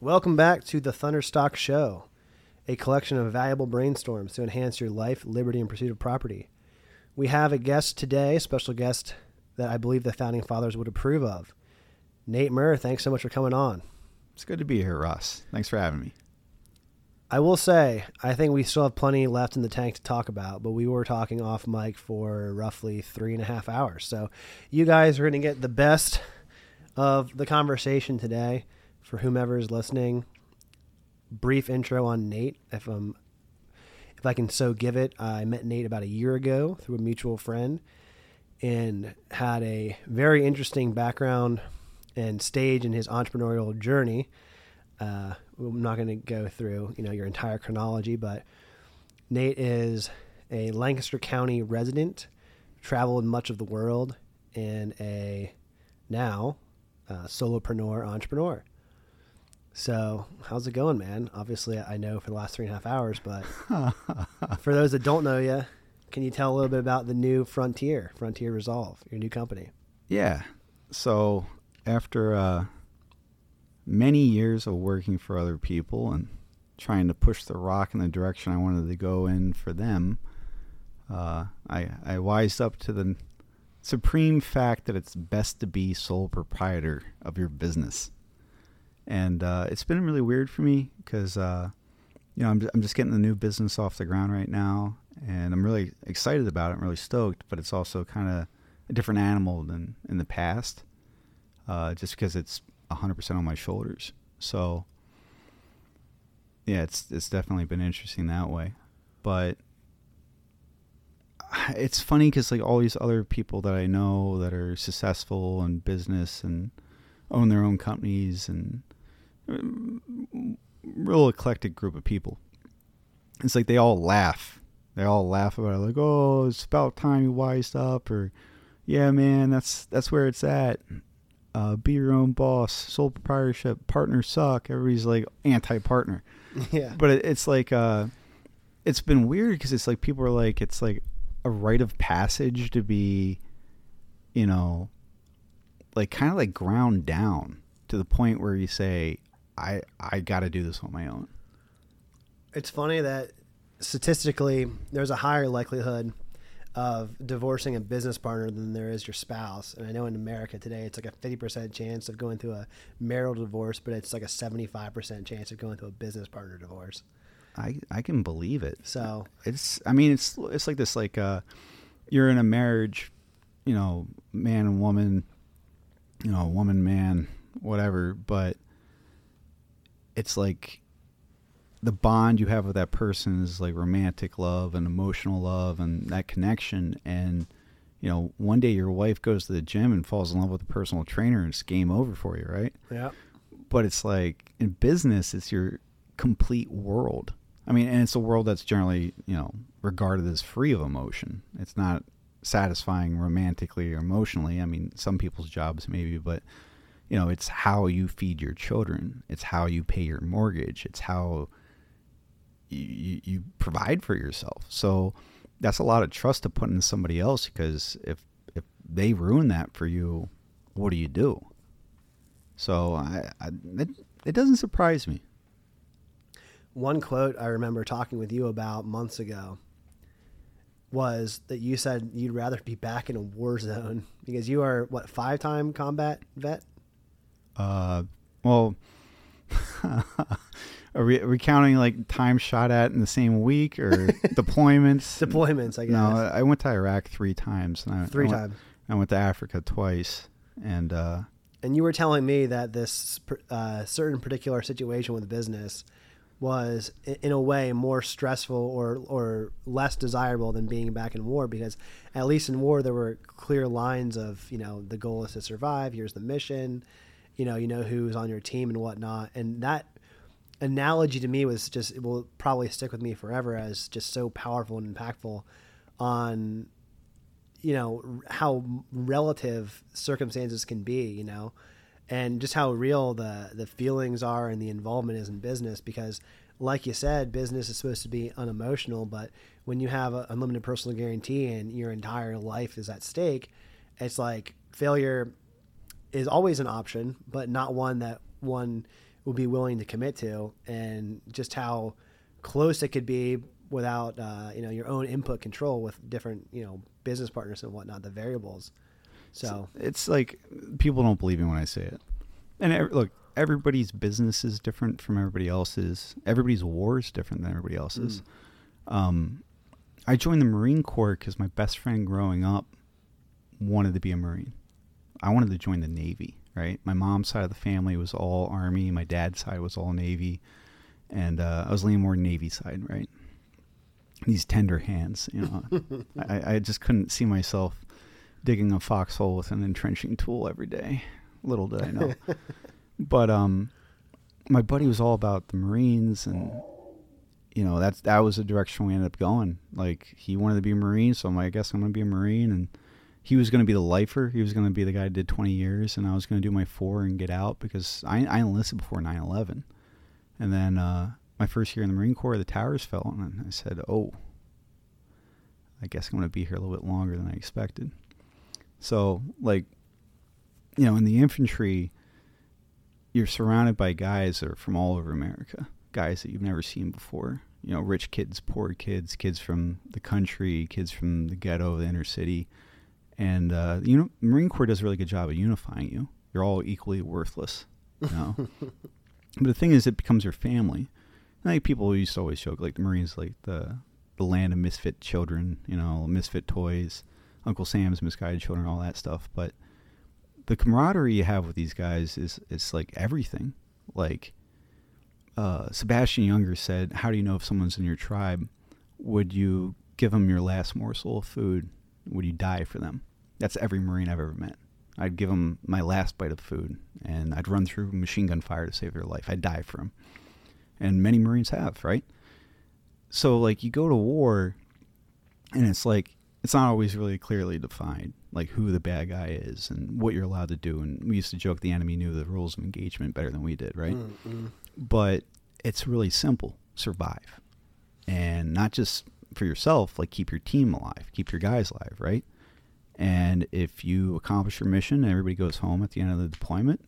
Welcome back to the Thunderstock Show, a collection of valuable brainstorms to enhance your life, liberty, and pursuit of property. We have a guest today, a special guest that I believe the founding fathers would approve of. Nate Murr, thanks so much for coming on. It's good to be here, Ross. Thanks for having me. I will say, I think we still have plenty left in the tank to talk about, but we were talking off mic for roughly three and a half hours. So you guys are going to get the best of the conversation today for whomever is listening. Brief intro on Nate, if I'm, if I can so give it. I met Nate about a year ago through a mutual friend, and had a very interesting background and stage in his entrepreneurial journey. Uh, I'm not going to go through you know your entire chronology, but Nate is a Lancaster County resident, traveled much of the world, and a now uh, solopreneur entrepreneur. So, how's it going, man? Obviously, I know for the last three and a half hours, but for those that don't know you, can you tell a little bit about the new Frontier, Frontier Resolve, your new company? Yeah. So, after uh, many years of working for other people and trying to push the rock in the direction I wanted to go in for them, uh, I, I wised up to the supreme fact that it's best to be sole proprietor of your business. And uh, it's been really weird for me because, uh, you know, I'm, I'm just getting the new business off the ground right now. And I'm really excited about it. I'm really stoked, but it's also kind of a different animal than in the past uh, just because it's 100% on my shoulders. So, yeah, it's it's definitely been interesting that way. But it's funny because like all these other people that I know that are successful in business and own their own companies and real eclectic group of people. It's like they all laugh. They all laugh about it, like, "Oh, it's about time you wised up," or "Yeah, man, that's that's where it's at." uh, be your own boss, sole proprietorship, partners suck. Everybody's like anti-partner. Yeah. But it, it's like, uh, it's been weird because it's like people are like, it's like a rite of passage to be, you know, like kind of like ground down to the point where you say, I I got to do this on my own. It's funny that statistically, there's a higher likelihood of divorcing a business partner than there is your spouse. And I know in America today, it's like a 50% chance of going through a marital divorce, but it's like a 75% chance of going through a business partner divorce. I, I can believe it. So it's, I mean, it's, it's like this, like, uh, you're in a marriage, you know, man and woman, you know, woman, man, whatever, but it's like the bond you have with that person is like romantic love and emotional love and that connection. And you know one day your wife goes to the gym and falls in love with a personal trainer and it's game over for you right? Yeah. But it's like in business it's your complete world. I mean and it's a world that's generally you know regarded as free of emotion. It's not satisfying romantically or emotionally. I mean some people's jobs maybe but you know it's how you feed your children it's how you pay your mortgage it's how you, you provide for yourself. So that's a lot of trust to put into somebody else because if if they ruin that for you, what do you do? So I, I it, it doesn't surprise me. One quote I remember talking with you about months ago was that you said you'd rather be back in a war zone because you are what five time combat vet. Uh, well, Are we, are counting like time shot at in the same week or deployments? Deployments, I guess. No, I went to Iraq three times. And I, three I times. Went, I went to Africa twice, and uh, and you were telling me that this uh, certain particular situation with business was in a way more stressful or or less desirable than being back in war because at least in war there were clear lines of you know the goal is to survive here's the mission you know you know who's on your team and whatnot. And that analogy to me was just it will probably stick with me forever as just so powerful and impactful on you know how relative circumstances can be you know and just how real the the feelings are and the involvement is in business because like you said business is supposed to be unemotional but when you have a unlimited personal guarantee and your entire life is at stake it's like failure is always an option but not one that one would be willing to commit to, and just how close it could be without uh, you know your own input control with different you know business partners and whatnot, the variables. So it's like people don't believe me when I say it. And ev- look, everybody's business is different from everybody else's. Everybody's war is different than everybody else's. Um, I joined the Marine Corps because my best friend growing up wanted to be a Marine. I wanted to join the Navy, right? My mom's side of the family was all Army. My dad's side was all Navy. And uh, I was leaning more Navy side, right? These tender hands, you know. I, I just couldn't see myself digging a foxhole with an entrenching tool every day. Little did I know. but um, my buddy was all about the Marines, and you know that's that was the direction we ended up going. Like he wanted to be a Marine, so I'm like, I guess I'm gonna be a Marine, and he was gonna be the lifer. He was gonna be the guy who did 20 years, and I was gonna do my four and get out because I I enlisted before 9/11, and then uh, my first year in the Marine Corps, the towers fell, and I said, oh. I guess I'm going to be here a little bit longer than I expected. So, like, you know, in the infantry, you're surrounded by guys that are from all over America, guys that you've never seen before. You know, rich kids, poor kids, kids from the country, kids from the ghetto, the inner city. And, uh, you know, Marine Corps does a really good job of unifying you. You're all equally worthless, you know. but the thing is, it becomes your family. I think people used to always joke, like, the Marines, like, the, the land of misfit children, you know, misfit toys. Uncle Sam's misguided children, all that stuff. But the camaraderie you have with these guys is it's like everything. Like uh, Sebastian Junger said, "How do you know if someone's in your tribe? Would you give them your last morsel of food? Would you die for them?" That's every Marine I've ever met. I'd give them my last bite of food, and I'd run through machine gun fire to save their life. I'd die for them, and many Marines have, right? So, like, you go to war, and it's like it's not always really clearly defined, like who the bad guy is and what you're allowed to do. And we used to joke the enemy knew the rules of engagement better than we did, right? Mm-mm. But it's really simple: survive, and not just for yourself. Like keep your team alive, keep your guys alive, right? And if you accomplish your mission and everybody goes home at the end of the deployment,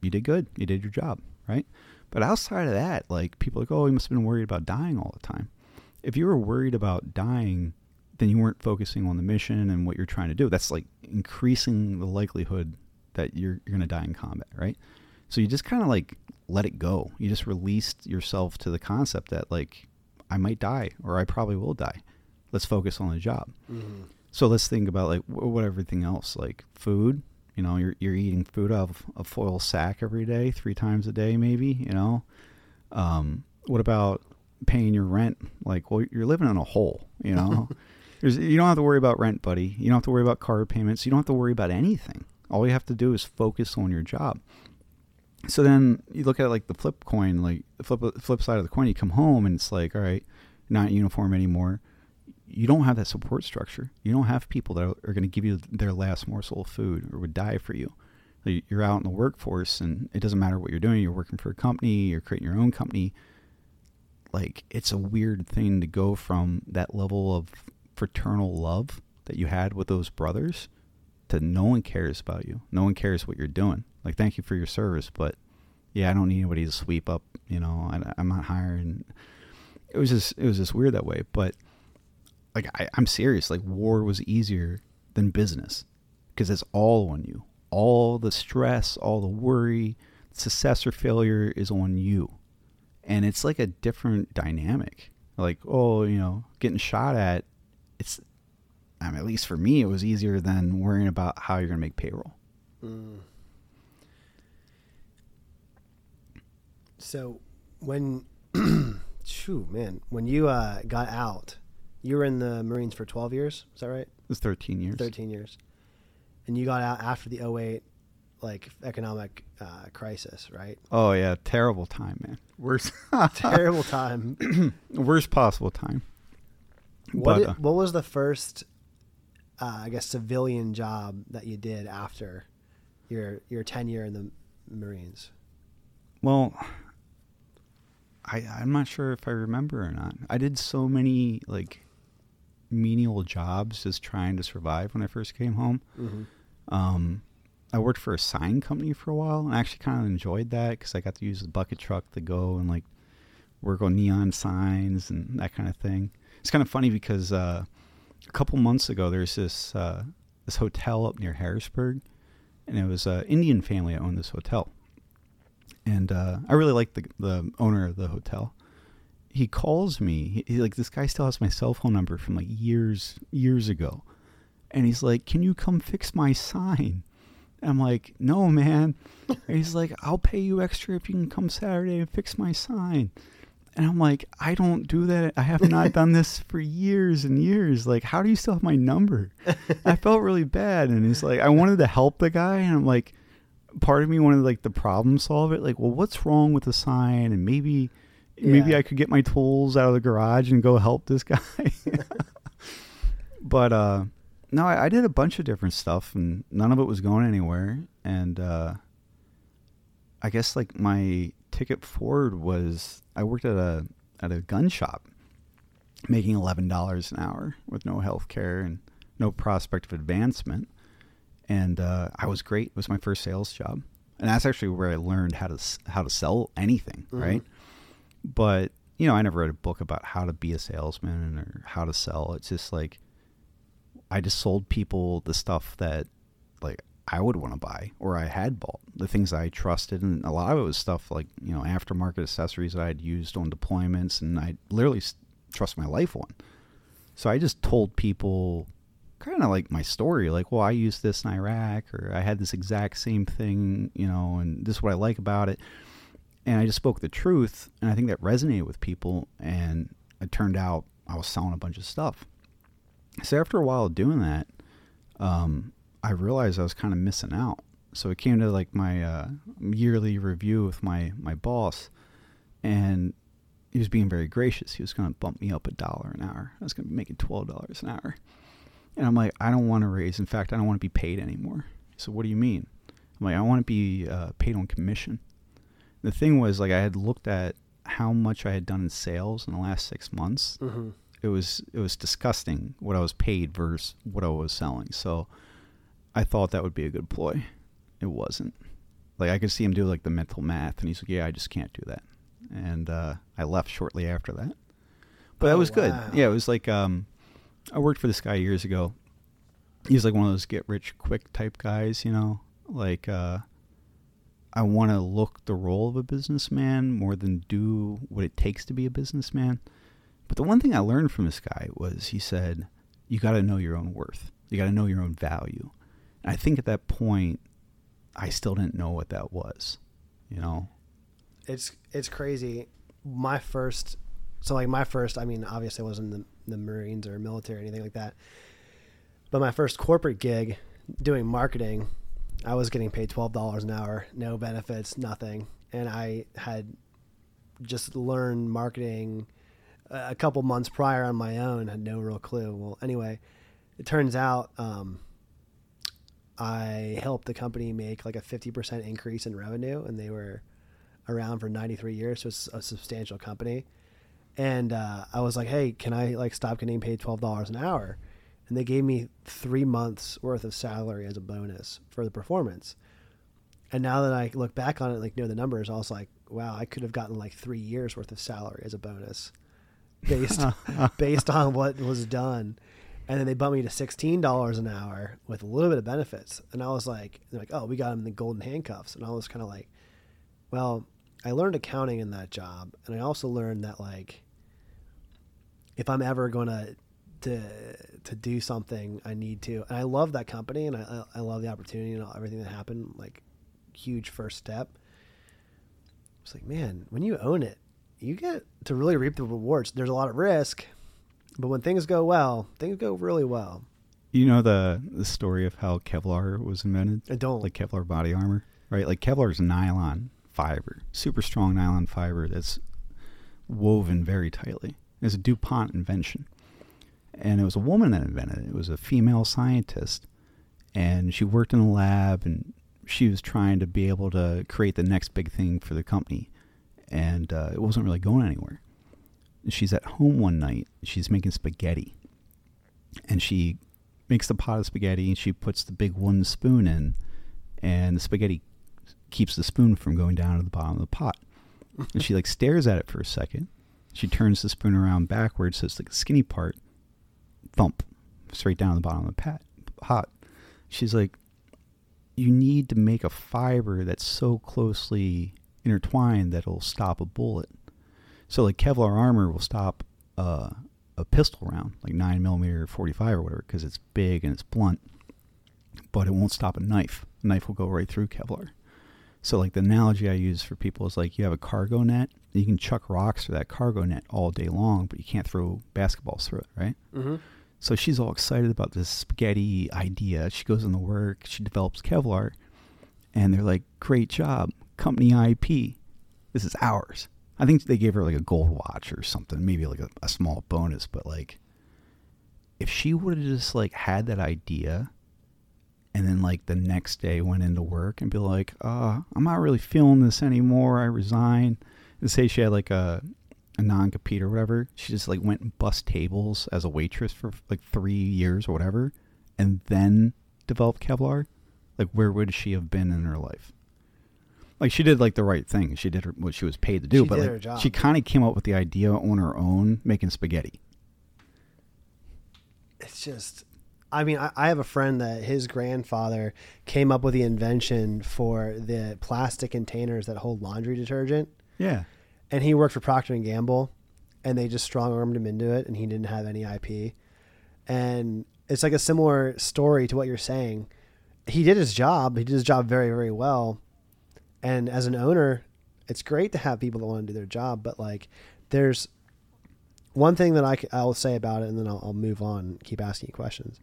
you did good. You did your job, right? But outside of that, like people are like, oh, you must have been worried about dying all the time. If you were worried about dying then you weren't focusing on the mission and what you're trying to do. That's like increasing the likelihood that you're, you're going to die in combat, right? So you just kind of like let it go. You just released yourself to the concept that like I might die or I probably will die. Let's focus on the job. Mhm. So let's think about like what everything else, like food. You know, you're you're eating food out of a foil sack every day, three times a day, maybe. You know, um, what about paying your rent? Like, well, you're living in a hole. You know, There's, you don't have to worry about rent, buddy. You don't have to worry about car payments. You don't have to worry about anything. All you have to do is focus on your job. So then you look at like the flip coin, like the flip flip side of the coin. You come home and it's like, all right, not uniform anymore. You don't have that support structure. You don't have people that are, are going to give you their last morsel of food or would die for you. You're out in the workforce, and it doesn't matter what you're doing. You're working for a company. You're creating your own company. Like it's a weird thing to go from that level of fraternal love that you had with those brothers to no one cares about you. No one cares what you're doing. Like, thank you for your service, but yeah, I don't need anybody to sweep up. You know, I, I'm not hiring. It was just, it was just weird that way. But like, I, I'm serious. Like, war was easier than business because it's all on you. All the stress, all the worry, success or failure is on you, and it's like a different dynamic. Like, oh, you know, getting shot at. It's I mean, at least for me, it was easier than worrying about how you're going to make payroll. Mm. So when, shoo, man, when you uh, got out, you were in the Marines for 12 years. Is that right? It was 13 years. 13 years. And you got out after the 08 like economic uh, crisis, right? Oh yeah, terrible time, man. Worst, Terrible time. worst possible time. What, But, did- uh, what was the first, uh, I guess, civilian job that you did after your your tenure in the Marines? Well, I I'm not sure if I remember or not. I did so many like menial jobs just trying to survive when I first came home. Mm-hmm. Um, I worked for a sign company for a while, and I actually kind of enjoyed that because I got to use the bucket truck to go and like work on neon signs and that kind of thing. It's kind of funny because uh, a couple months ago there's this uh, this hotel up near Harrisburg, and it was an Indian family that owned this hotel, and uh, I really like the the owner of the hotel. He calls me. He, like this guy still has my cell phone number from like years years ago, and he's like, "Can you come fix my sign?" I'm like, no, man. And he's like, I'll pay you extra if you can come Saturday and fix my sign. And I'm like, I don't do that. I have not done this for years and years. Like, how do you still have my number? I felt really bad. And he's like, I wanted to help the guy. And I'm like, part of me wanted like the problem solve it. Like, well, what's wrong with the sign? And maybe, maybe I could get my tools out of the garage and go help this guy. but, uh, no, I, I did a bunch of different stuff, and none of it was going anywhere. And uh, I guess like my ticket forward was I worked at a at a gun shop, making eleven dollars an hour with no health care and no prospect of advancement. And uh, I was great. It was my first sales job, and that's actually where I learned how to how to sell anything, Mhm. right? But you know, I never read a book about how to be a salesman or how to sell. It's just like I just sold people the stuff that like I would want to buy or I had bought, the things I trusted, and a lot of it was stuff like you know aftermarket accessories that I had used on deployments, and I literally trust my life on. So I just told people kind of like my story, like, well, I used this in Iraq, or I had this exact same thing, you know, and this is what I like about it. And I just spoke the truth, and I think that resonated with people, and it turned out I was selling a bunch of stuff. So after a while doing that, um, I realized I was kind of missing out. So it came to like my uh, yearly review with my my boss, and he was being very gracious. He was going to bump me up a dollar an hour. I was going to be making twelve dollars an hour, and I'm like, I don't want to raise. In fact, I don't want to be paid anymore. So what do you mean? I'm like, I want to be uh, paid on commission. The thing was, like, I had looked at how much I had done in sales in the last six months, hmm it was it was disgusting what I was paid versus what I was selling. So I thought that would be a good ploy. It wasn't. Like I could see him do like the mental math, and he's like, "Yeah, I just can't do that." And uh, I left shortly after that. But that Oh, was good. Yeah, it was like um, I worked for this guy years ago. He's like one of those get rich quick type guys, you know. Like uh, I want to look the role of a businessman more than do what it takes to be a businessman. But the one thing I learned from this guy was he said, you got to know your own worth. You got to know your own value. And I think at that point, I still didn't know what that was. You know? It's it's crazy. My first, so like my first. I mean, obviously, I wasn't the, the Marines or military or anything like that. But my first corporate gig, doing marketing, I was getting paid twelve dollars an hour, no benefits, nothing, and I had just learned marketing a couple months prior on my own, had no real clue. Well, anyway, it turns out um, I helped the company make like a 50% increase in revenue, and they were around for 93 years, so it's a substantial company. And uh, I was like, hey, can I like stop getting paid $12 an hour? And they gave me three months worth of salary as a bonus for the performance. And now that I look back on it, like know the numbers, I was like, wow, I could have gotten like three years worth of salary as a bonus based based on what was done. And then they bumped me to sixteen dollars an hour with a little bit of benefits. And I was like, they're like, oh, we got him in the golden handcuffs. And I was kind of like, well, I learned accounting in that job, and I also learned that like, if I'm ever gonna to to do something, I need to. And I love that company, and I I love the opportunity and everything that happened. Like, huge first step. It's like, man, when you own it, you get to really reap the rewards. There's a lot of risk, but when things go well, things go really well. You know the the story of how Kevlar was invented? I don't Like Kevlar body armor, right? Like Kevlar is nylon fiber, super strong nylon fiber that's woven very tightly. It's a DuPont invention. And it was a woman that invented it. It was a female scientist. And she worked in a lab and she was trying to be able to create the next big thing for the company. And uh, it wasn't really going anywhere. She's at home one night. She's making spaghetti. And she makes the pot of spaghetti and she puts the big wooden spoon in and the spaghetti keeps the spoon from going down to the bottom of the pot. and she like stares at it for a second. She turns the spoon around backwards, so it's like the skinny part. Thump, straight down the bottom of the pat, pot. She's like, you need to make a fiber that's so closely intertwined that it'll stop a bullet. So like Kevlar armor will stop uh, a pistol round, like nine millimeter, forty five or whatever, because it's big and it's blunt. But it won't stop a knife. A knife will go right through Kevlar. So like the analogy I use for people is like you have a cargo net. You can chuck rocks through that cargo net all day long, but you can't throw basketballs through it, right? Mm-hmm. So she's all excited about this spaghetti idea. She goes into work, she develops Kevlar, and they're like, "Great job, company IP. This is ours." I think they gave her like a gold watch or something, maybe like a, a small bonus. But like, if she would have just like had that idea, and then like the next day went into work and be like, "Uh, I'm not really feeling this anymore. I resign," and say she had like a a non compete or whatever. She just like went and bust tables as a waitress for like three years or whatever, and then developed Kevlar. Like, where would she have been in her life? Like, she did like the right thing. She did her, what she was paid to do, She but did her like, job. she kind of came up with the idea on her own, making spaghetti. it's just i mean I, I have a friend that his grandfather came up with the invention for the plastic containers that hold laundry detergent. Yeah, and he worked for procter and gamble and they just strong-armed him into it and he didn't have any ip and it's like a similar story to what you're saying. He did his job. He did his job very very well. And as an owner it's great to have people that want to do their job but like there's one thing that I, I'll say about it and then I'll, I'll move on and keep asking you questions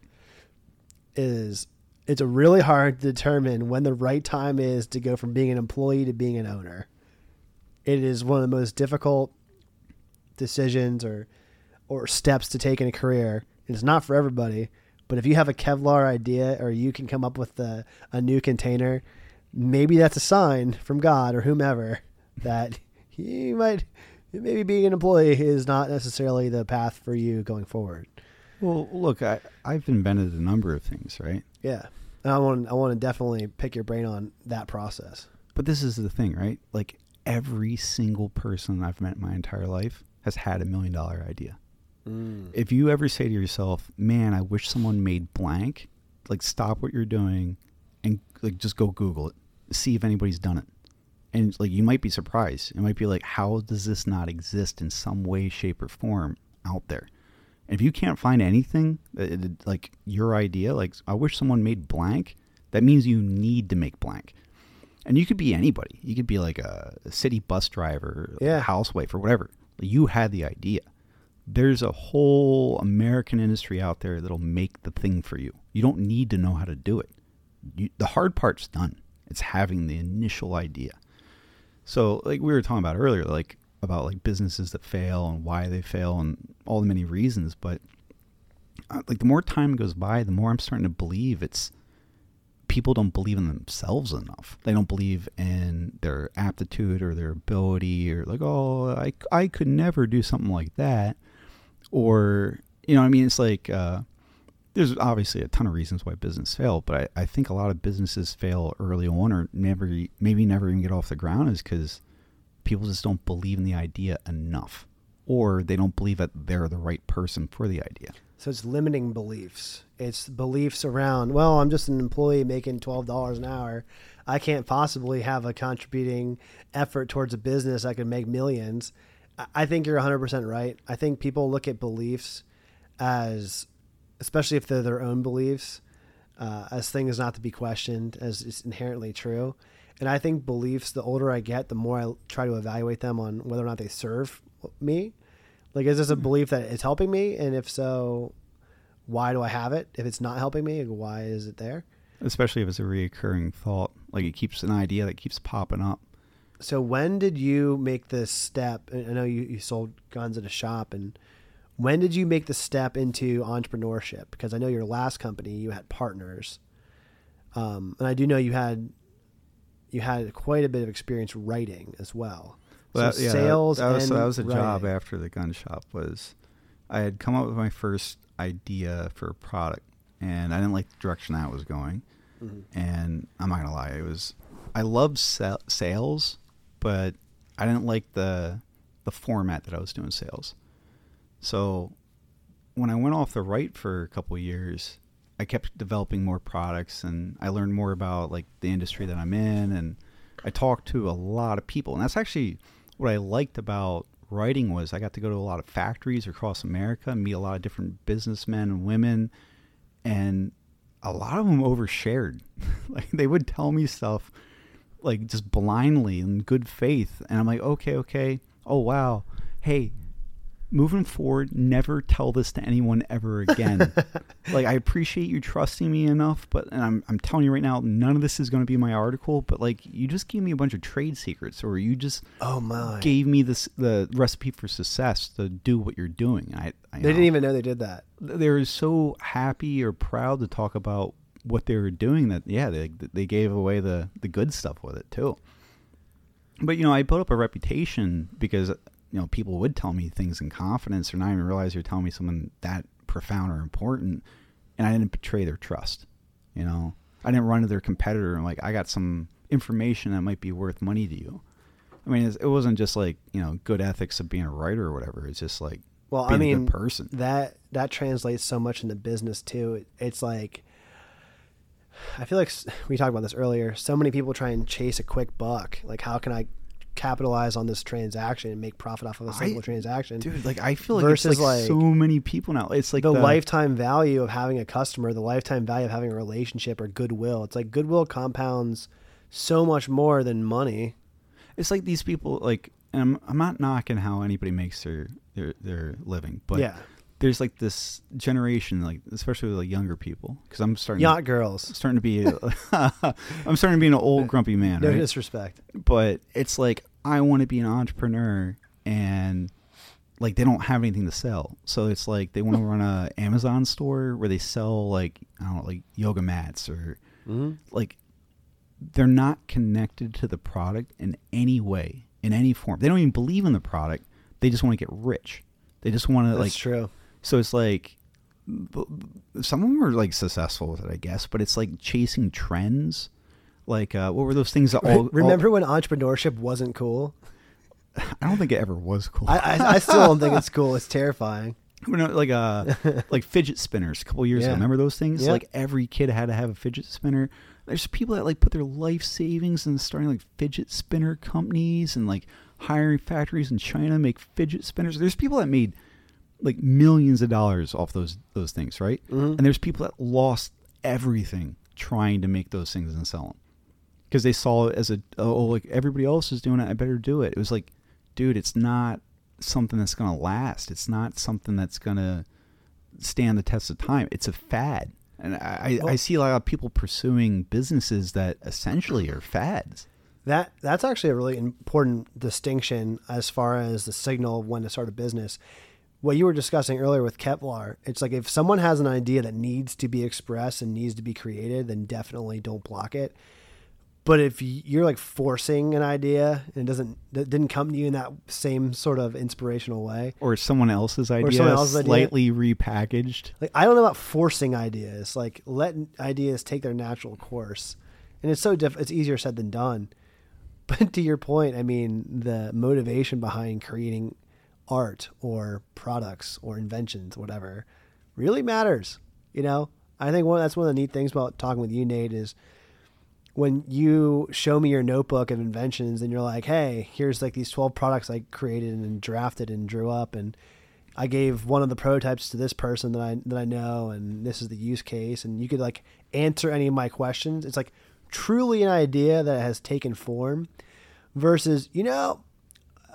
is it's really hard to determine when the right time is to go from being an employee to being an owner it is one of the most difficult decisions or or steps to take in a career. It's not for everybody, but if you have a Kevlar idea or you can come up with a, a new container, maybe that's a sign from God or whomever that you might maybe being an employee is not necessarily the path for you going forward. Well, look, I I've invented a number of things, right? Yeah. And I want I want to definitely pick your brain on that process. But this is the thing, right? Like every single person I've met my entire life has had a million dollar idea. Mm. If you ever say to yourself, "Man, I wish someone made blank," like stop what you're doing and like just go Google it, see if anybody's done it. And like you might be surprised. It might be like, "How does this not exist in some way, shape, or form out there?" And if you can't find anything uh, uh, like your idea, like I wish someone made blank, that means you need to make blank. And you could be anybody. You could be like a, a city bus driver, Yeah. a housewife, or whatever. You had the idea. There's a whole American industry out there that'll make the thing for you. You don't need to know how to do it. You, the hard part's done. It's having the initial idea. So, like we were talking about earlier, like about like businesses that fail and why they fail and all the many reasons. But uh, like the more time goes by, the more I'm starting to believe it's people don't believe in themselves enough. They don't believe in their aptitude or their ability or like, oh, I, I could never do something like that. Or, you know, I mean, it's like, uh, there's obviously a ton of reasons why business fail, but I, I think a lot of businesses fail early on or never, maybe never even get off the ground is because people just don't believe in the idea enough or they don't believe that they're the right person for the idea. So it's limiting beliefs. It's beliefs around, well, I'm just an employee making $12 an hour. I can't possibly have a contributing effort towards a business that could make millions. I- I think you're 100% right. I think people look at beliefs as, especially if they're their own beliefs, uh, as things not to be questioned, as it's inherently true. And I think beliefs, the older I get, the more I try to evaluate them on whether or not they serve me. Like, is this a belief that it's helping me? And if so, why do I have it? If it's not helping me, why is it there? Especially if it's a reoccurring thought, like it keeps an idea that keeps popping up. So when did you make this step? I know you, you sold guns at a shop, and when did you make the step into entrepreneurship? Because I know your last company you had partners, um, and I do know you had you had quite a bit of experience writing as well. Well, so that- yeah, sales that, was, and that was a job after the gun shop was I had come up with my first idea for a product and I didn't like the direction that was going. Mm-hmm. and I'm not gonna lie, it was I loved sa- sales, but I didn't like the the format that I was doing sales. So when I went off the right for a couple of years, I kept developing more products and I learned more about like the industry that I'm in and I talked to a lot of people. And that's actually what I liked about writing was I got to go to a lot of factories across America and meet a lot of different businessmen and women and a lot of them overshared. like they would tell me stuff like just blindly in good faith and I'm like, "Okay, okay. Oh wow. Hey, moving forward, never tell this to anyone ever again. like I appreciate you trusting me enough, but and I'm I'm telling you right now, none of this is going to be my article. But like you just gave me a bunch of trade secrets, or you just Oh my! gave me this the recipe for success to do what you're doing. I, I they didn't even know they did that. they were so happy or proud to talk about what they were doing that yeah they they gave away the the good stuff with it too. But you know I built up a reputation because you know people would tell me things in confidence or not even realize you're telling me something that profound or important, and I didn't betray their trust. You know I didn't run to their competitor and like I got some information that might be worth money to you. I mean, it wasn't just like you know good ethics of being a writer or whatever. It's just like Well, being I a mean, good person. that that translates so much into business too. It, it's like I feel like we talked about this earlier. So many people try and chase a quick buck. Like, how can I capitalize on this transaction and make profit off of a single transaction? Dude, like I feel like Versus, like, like, so many people now. It's like the, lifetime value of having a customer, the lifetime value of having a relationship or goodwill. It's like goodwill compounds so much more than money. It's like these people like and I'm I'm not knocking how anybody makes their their, their living, but yeah, there's like this generation like especially with like younger people because I'm starting yacht girls. starting to be I'm starting to be an old grumpy man, No right? disrespect. But it's like I want to be an entrepreneur and like they don't have anything to sell. So it's like they want to run a Amazon store where they sell like I don't know like yoga mats or hmm like they're not connected to the product in any way in any form they don't even believe in the product they just want to get rich they just want to like true. So it's like some of them are like successful with it i guess but it's like chasing trends like uh, what were those things that all Remember when entrepreneurship wasn't cool? i don't think it ever was cool I, I, I still don't think it's cool. It's terrifying. You know, like uh like fidget spinners a couple years ago Yeah. remember those things Yeah. like every kid had to have a fidget spinner there's people that like put their life savings and starting like fidget spinner companies and like hiring factories in china to make fidget spinners there's people that made like millions of dollars off those those things right? Mhm. and there's people that lost everything trying to make those things and sell them because they saw it as a oh like everybody else is doing it i better do it. It was like dude it's not something that's going to last. It's not something that's going to stand the test of time. It's a fad. And I, I, I see a lot of people pursuing businesses that essentially are fads. That that's actually a really important distinction as far as the signal of when to start a business. What you were discussing earlier with Kevlar, it's like if someone has an idea that needs to be expressed and needs to be created, then definitely don't block it. But if you're like forcing an idea and it doesn't that didn't come to you in that same sort of inspirational way, or someone else's idea someone else's idea. slightly repackaged like I don't know about forcing ideas. Like let ideas take their natural course, and it's so diff- It's easier said than done. But to your point, I mean, the motivation behind creating art or products or inventions, whatever, really matters. You know, I think one that's one of the neat things about talking with you, Nate, is when you show me your notebook of inventions and you're like, hey, here's like these 12 products I created and drafted and drew up and I gave one of the prototypes to this person that I that I know and this is the use case and you could like answer any of my questions. It's like truly an idea that has taken form versus, you know,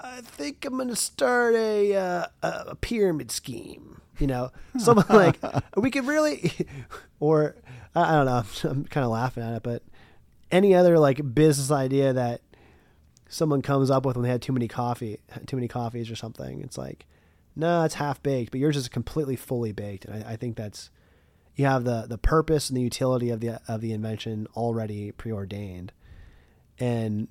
I think I'm going to start a uh, a pyramid scheme. You know, something like we could really, or I, don't know. I'm kind of laughing at it, but any other like business idea that someone comes up with when they had too many coffee, too many coffees or something, it's like, no, it's half baked, but yours is completely fully baked, and I, I think that's you have the the purpose and the utility of the of the invention already preordained, and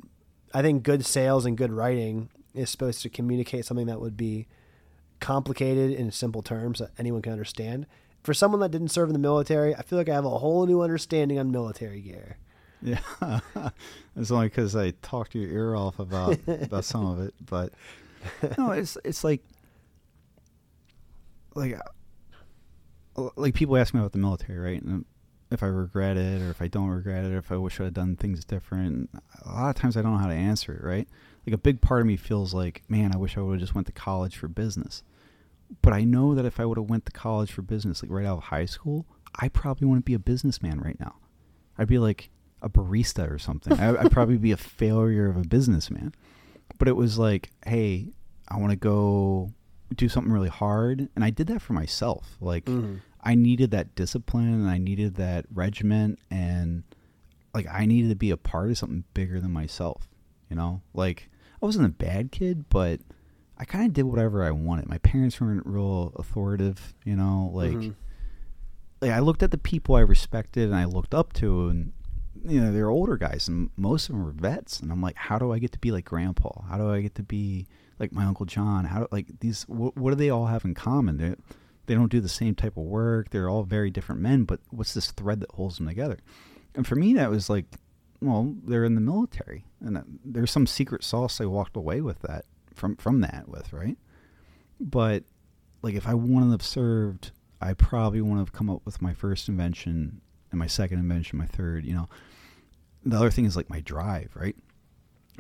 I think good sales and good writing is supposed to communicate something that would be complicated in simple terms that anyone can understand, for someone that didn't serve in the military, I feel like I have a whole new understanding on military gear. Yeah, it's only because I talked your ear off about about some of it, but no, it's it's like like uh, like people ask me about the military, right? And if I regret it, or if I don't regret it, or if I wish I had done things different. A lot of times I don't know how to answer it, right? Like a big part of me feels like, man, I wish I would have just went to college for business. But I know that if I would have went to college for business, like right out of high school, I probably wouldn't be a businessman right now. I'd be like a barista or something. I, I'd probably be a failure of a businessman. But it was like, hey, I want to go do something really hard, and I did that for myself. Like Mm-hmm. I needed that discipline, and I needed that regiment, and like I needed to be a part of something bigger than myself. You know, like I wasn't a bad kid, but I kind of did whatever I wanted. My parents weren't real authoritative. You know, like Mhm. like I looked at the people I respected and I looked up to, and you know they're older guys, and most of them were vets, and I'm like, how do I get to be like Grandpa? How do I get to be like my Uncle John? How do like these? What, what do they all have in common? They they don't do the same type of work. They're all very different men, but what's this thread that holds them together? And for me, that was like, well, they're in the military, and there's some secret sauce I walked away with that from from that with right. But like, if I wouldn't have served, I probably wouldn't have come up with my first invention and my second invention, my third. You know, the other thing is like my drive, right?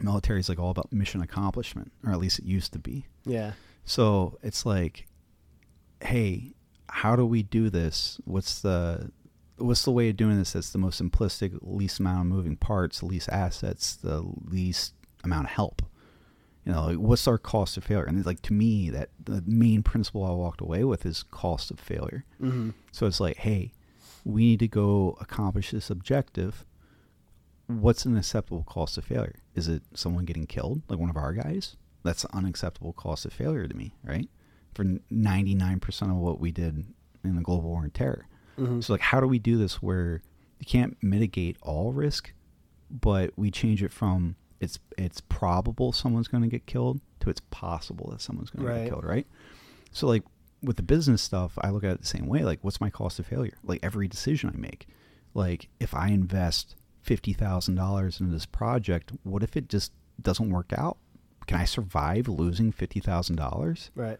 Military is like all about mission accomplishment, or at least it used to be. Yeah. So it's like, hey, how do we do this? What's the what's the way of doing this that's the most simplistic, least amount of moving parts, least assets, the least amount of help? You know, like, what's our cost of failure? And it's like to me, that the main principle I walked away with is cost of failure. Mm-hmm. So it's like, hey, we need to go accomplish this objective. What's an acceptable cost of failure? Is it someone getting killed, like one of our guys? That's an unacceptable cost of failure to me, right? For 99% of what we did in the global war on terror. Mm-hmm. So, like, how do we do this where you can't mitigate all risk, but we change it from it's it's probable someone's going to get killed to it's possible that someone's going to get killed, right? So, like with the business stuff, I look at it the same way. Like, what's my cost of failure? Like every decision I make, like if I invest fifty thousand dollars into this project, what if it just doesn't work out? Can I survive losing fifty thousand dollars? Right.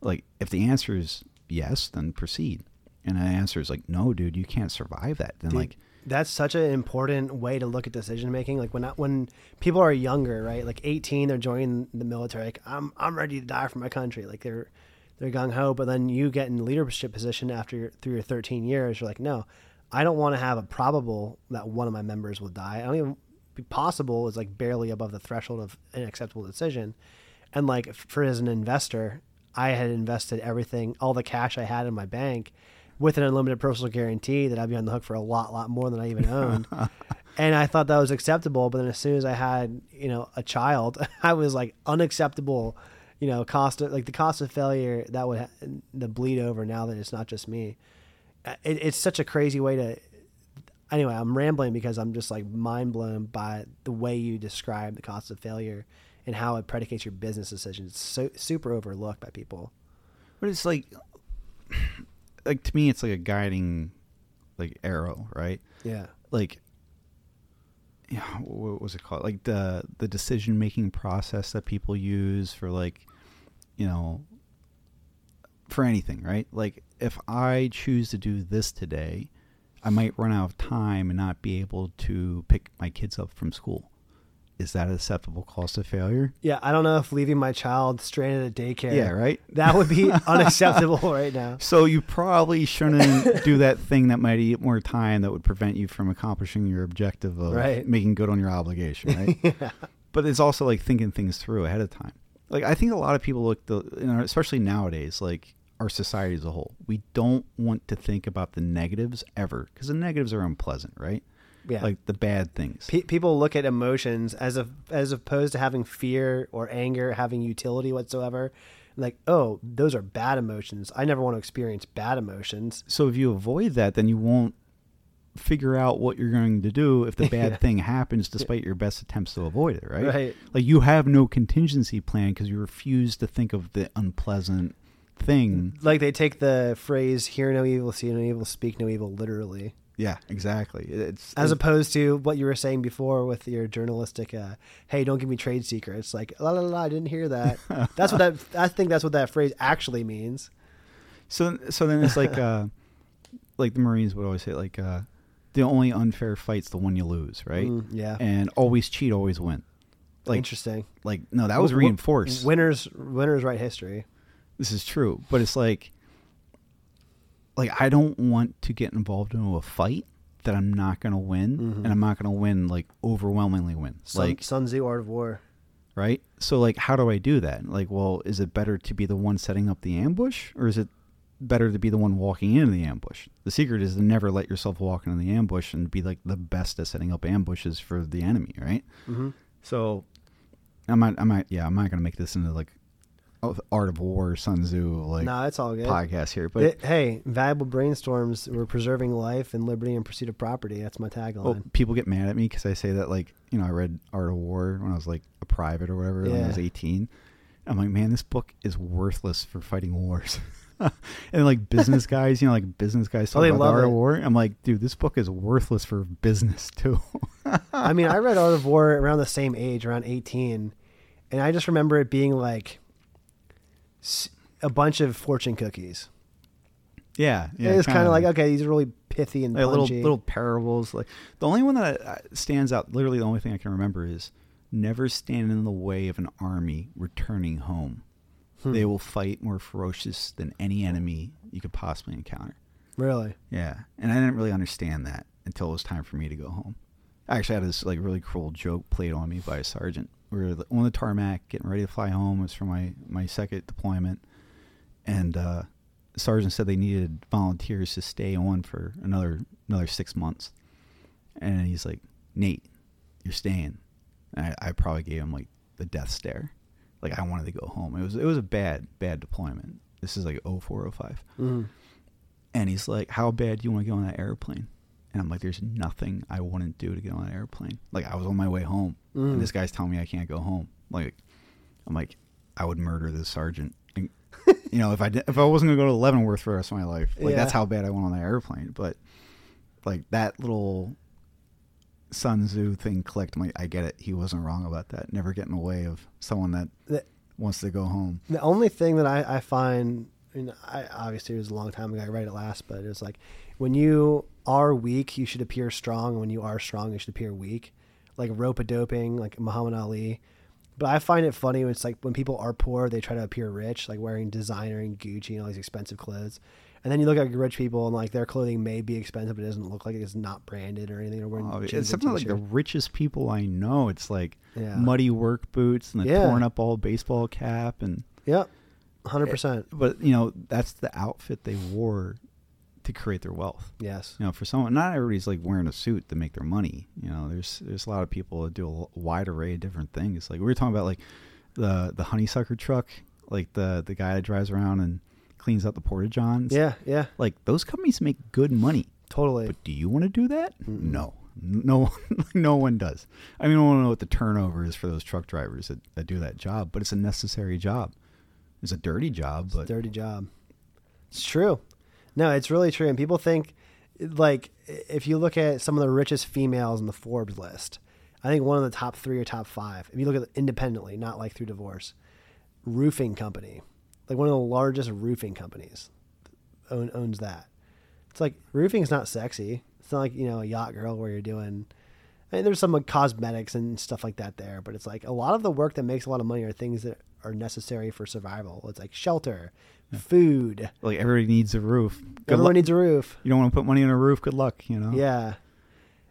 like if the answer is yes then proceed and the answer is like no dude you can't survive that then Dude, like that's such an important way to look at decision making. Like when I, when people are younger, right? Like 18, they're joining the military. Like I'm I'm ready to die for my country. Like they're they're gung ho. But then you get in leadership position after your, through your 13 years. You're like, no, I don't want to have a probable that one of my members will die. I don't even be possible is like barely above the threshold of an acceptable decision. And like for as an investor, I had invested everything, all the cash I had in my bank with an unlimited personal guarantee that I'd be on the hook for a lot, lot more than I even owned. and I thought that was acceptable. But then as soon as I had, you know, a child, I was like unacceptable, you know, cost of like the cost of failure that would ha- the bleed over now that it's not just me. Uh, It, it's such a crazy way to. Anyway, I'm rambling because I'm just like mind blown by the way you describe the cost of failure and how it predicates your business decisions. It's so super overlooked by people. but it's like like to me it's like a guiding like arrow right? Yeah. like yeah what was it called? Like the the decision making process that people use for like you know for anything right? Like if i choose to do this today i might run out of time and not be able to pick my kids up from school is that an acceptable cost of failure Yeah, I don't know if leaving my child stranded at a daycare. yeah right That would be unacceptable right now. So you probably shouldn't do that thing that might eat more time that would prevent you from accomplishing your objective of Right. making good on your obligation, right? yeah. But it's also like thinking things through ahead of time. Like I think a lot of people look the, you know, especially nowadays, like our society as a whole, we don't want to think about the negatives ever because the negatives are unpleasant, right? Yeah. Like the bad things. Pe- people look at emotions as of, as opposed to having fear or anger having utility whatsoever. Like, oh, those are bad emotions. I never want to experience bad emotions. so if you avoid that, then you won't figure out what you're going to do if the bad thing happens despite your best attempts to avoid it, right? Right. Like you have no contingency plan because you refuse to think of the unpleasant thing. Like they take the phrase "hear no evil, see no evil, speak no evil" literally, Yeah, exactly. It's as it- opposed to what you were saying before with your journalistic. Uh, hey, don't give me trade secrets. Like la la la, I didn't hear that. that's what that. I think that's what that phrase actually means. so so then it's like uh like the Marines would always say like uh the only unfair fight's the one you lose, right? Mm, yeah. And always cheat, always win. Like Interesting. like no, that was reinforced. Winners, winners write history. this is true, but it's like like I don't want to get involved in a fight that I'm not going to win Mhm. and I'm not going to win like overwhelmingly win. Sun, like Sun Tzu, Art of War. right? So like how do I do that? Like well, is it better to be the one setting up the ambush or is it better to be the one walking into the ambush? The secret is to never let yourself walk into the ambush and be like the best at setting up ambushes for the enemy, right? hmm So I might I might yeah, I'm not going to make this into like Art of War, Sun Tzu like no, it's all good. podcast here, but It- hey, valuable brainstorms. We're preserving life and liberty and pursuit of property. That's my tagline. Well, people get mad at me because I say that, like, you know, I read Art of War when I was like a private or whatever when I was 18. I'm like, man, this book is worthless for fighting wars. and like business guys, you know, like business guys oh, talk Oh, about Art of. War. I'm like, dude, this book is worthless for business too. I mean, I read Art of War around the same age, around 18, and I just remember it being like a bunch of fortune cookies. yeah, yeah. it was kind kinda like, okay, these are really pithy and like little little parables. Like the only one that stands out, literally the only thing I can remember is never stand in the way of an army returning home. Hmm. They will fight more ferocious than any enemy you could possibly encounter. Really? Yeah, and I didn't really understand that until it was time for me to go home. I actually had this like really cruel joke played on me by a sergeant. We were on the tarmac getting ready to fly home. It was for my my second deployment, and uh, sergeant said they needed volunteers to stay on for another another six months. And he's like, Nate, you're staying. And I, I probably gave him like the death stare. Like I wanted to go home. It was it was a bad bad deployment. This is like 0405. Mhm. And he's like, How bad do you want to get on that airplane? And I'm like, There's nothing I wouldn't do to get on an airplane. Like I was on my way home. Mm. And this guy's telling me I can't go home. Like I'm like, I would murder this sergeant. And, you know, if I did, if I wasn't gonna go to Leavenworth for the rest of my life, like Yeah. that's how bad I went on that airplane. But like that little Sun Tzu thing clicked. Like, I get it. He wasn't wrong about that. Never get in the way of someone that The- wants to go home. The only thing that I, I find, I mean, I, obviously it was a long time ago. I read it last, but it was like when you are weak, you should appear strong. When you are strong, you should appear weak. Like rope a doping, like Muhammad Ali. But I find it funny when it's like when people are poor, they try to appear rich, like wearing designer and Gucci and all these expensive clothes. And then you look at rich people and like their clothing may be expensive, but it doesn't look like it's not branded or anything. They're wearing Oh, it's something like the richest people I know. It's like Yeah. muddy work boots and the Yeah. torn up old baseball cap and Yep, hundred percent. but you know that's the outfit they wore to create their wealth. Yes. You know, for someone, not everybody's like wearing a suit to make their money. You know, there's there's a lot of people that do a wide array of different things. Like we were talking about, like the the honeysucker truck, like the the guy that drives around and cleans out the porta johns. Yeah. Yeah. like those companies make good money. Totally. But do you want to do that? Mm-mm. No, no, no one does. I mean, I don't know what the turnover is for those truck drivers that, that do that job, but it's a necessary job. It's a dirty job, but a dirty job. It's true. No, it's really true. And people think, like, if you look at some of the richest females in the Forbes list, I think one of the top three or top five, if you look at independently, not like through divorce, roofing company, like one of the largest roofing companies own, owns that. It's like roofing's not sexy. It's not like, you know, a yacht girl where you're doing, I mean, there's some like, cosmetics and stuff like that there, but it's like a lot of the work that makes a lot of money are things that are necessary for survival. It's like shelter, food. like everybody needs a roof. Good Everyone luck. needs a roof. You don't want to put money on a roof. Good luck. You know. Yeah.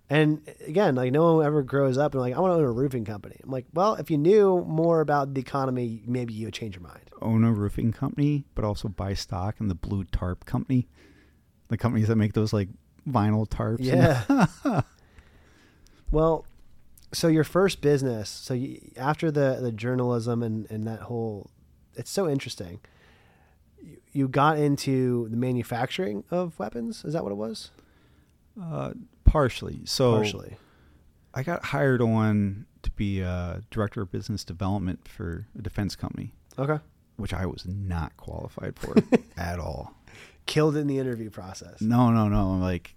And again, like no one ever grows up and like I want to own a roofing company. I'm like, well, if you knew more about the economy, maybe you would change your mind. Own a roofing company, but also buy stock in the Blue Tarp Company, the companies that make those like vinyl tarps. Yeah. well, so your first business, so you, after the the journalism and and that whole, it's so interesting. You, you got into the manufacturing of weapons. Is that what it was? uh, partially. So Partially. I got hired on to be a director of business development for a defense company. Okay. which I was not qualified for at all. Killed in the interview process. No, no, no. Like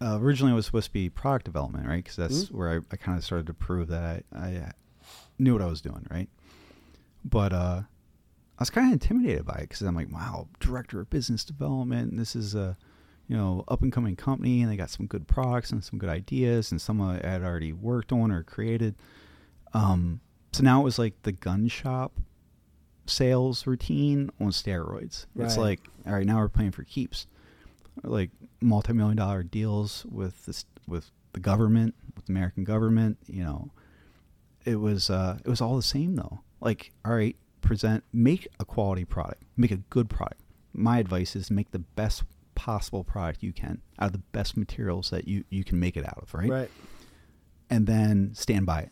uh, originally, it was supposed to be product development, right? Because that's Mhm. where I, I kind of started to prove that I, I knew what I was doing, right? But uh, I was kind of intimidated by it because I'm like, wow, director of business development. And this is a you know up and coming company, and they got some good products and some good ideas, and some I had already worked on or created. Um, so now it was like the gun shop sales routine on steroids. It's like, all right, now we're playing for keeps, like multi-million dollar deals with this with the government, with the American government. You know, it was uh, it was all the same though. Like, all right, present, make a quality product, make a good product. My advice is make the best possible product you can out of the best materials that you you can make it out of, right? Right. and then stand by it.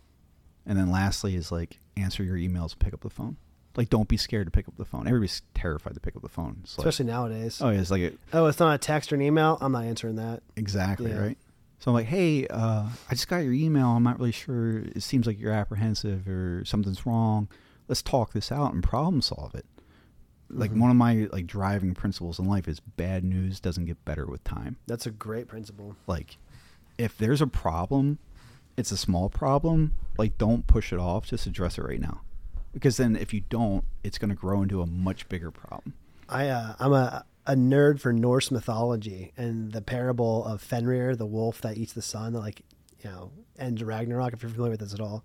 And then lastly is like answer your emails pick up the phone. Like don't be scared to pick up the phone. Everybody's terrified to pick up the phone. It's like, Especially nowadays. oh, yeah, it's like it, Oh, it's not a text or an email. I'm not answering that. exactly Yeah. right. So I'm like, hey, uh, I just got your email. I'm not really sure. It seems like you're apprehensive or something's wrong. Let's talk this out and problem solve it. Like Mhm. one of my like driving principles in life is bad news doesn't get better with time. That's a great principle. like if there's a problem it's a small problem like don't push it off just address it right now because then if you don't it's going to grow into a much bigger problem I uh, I'm a a nerd for Norse mythology and the parable of Fenrir, the wolf that eats the sun, that like you know ends Ragnarok. If you're familiar with this at all,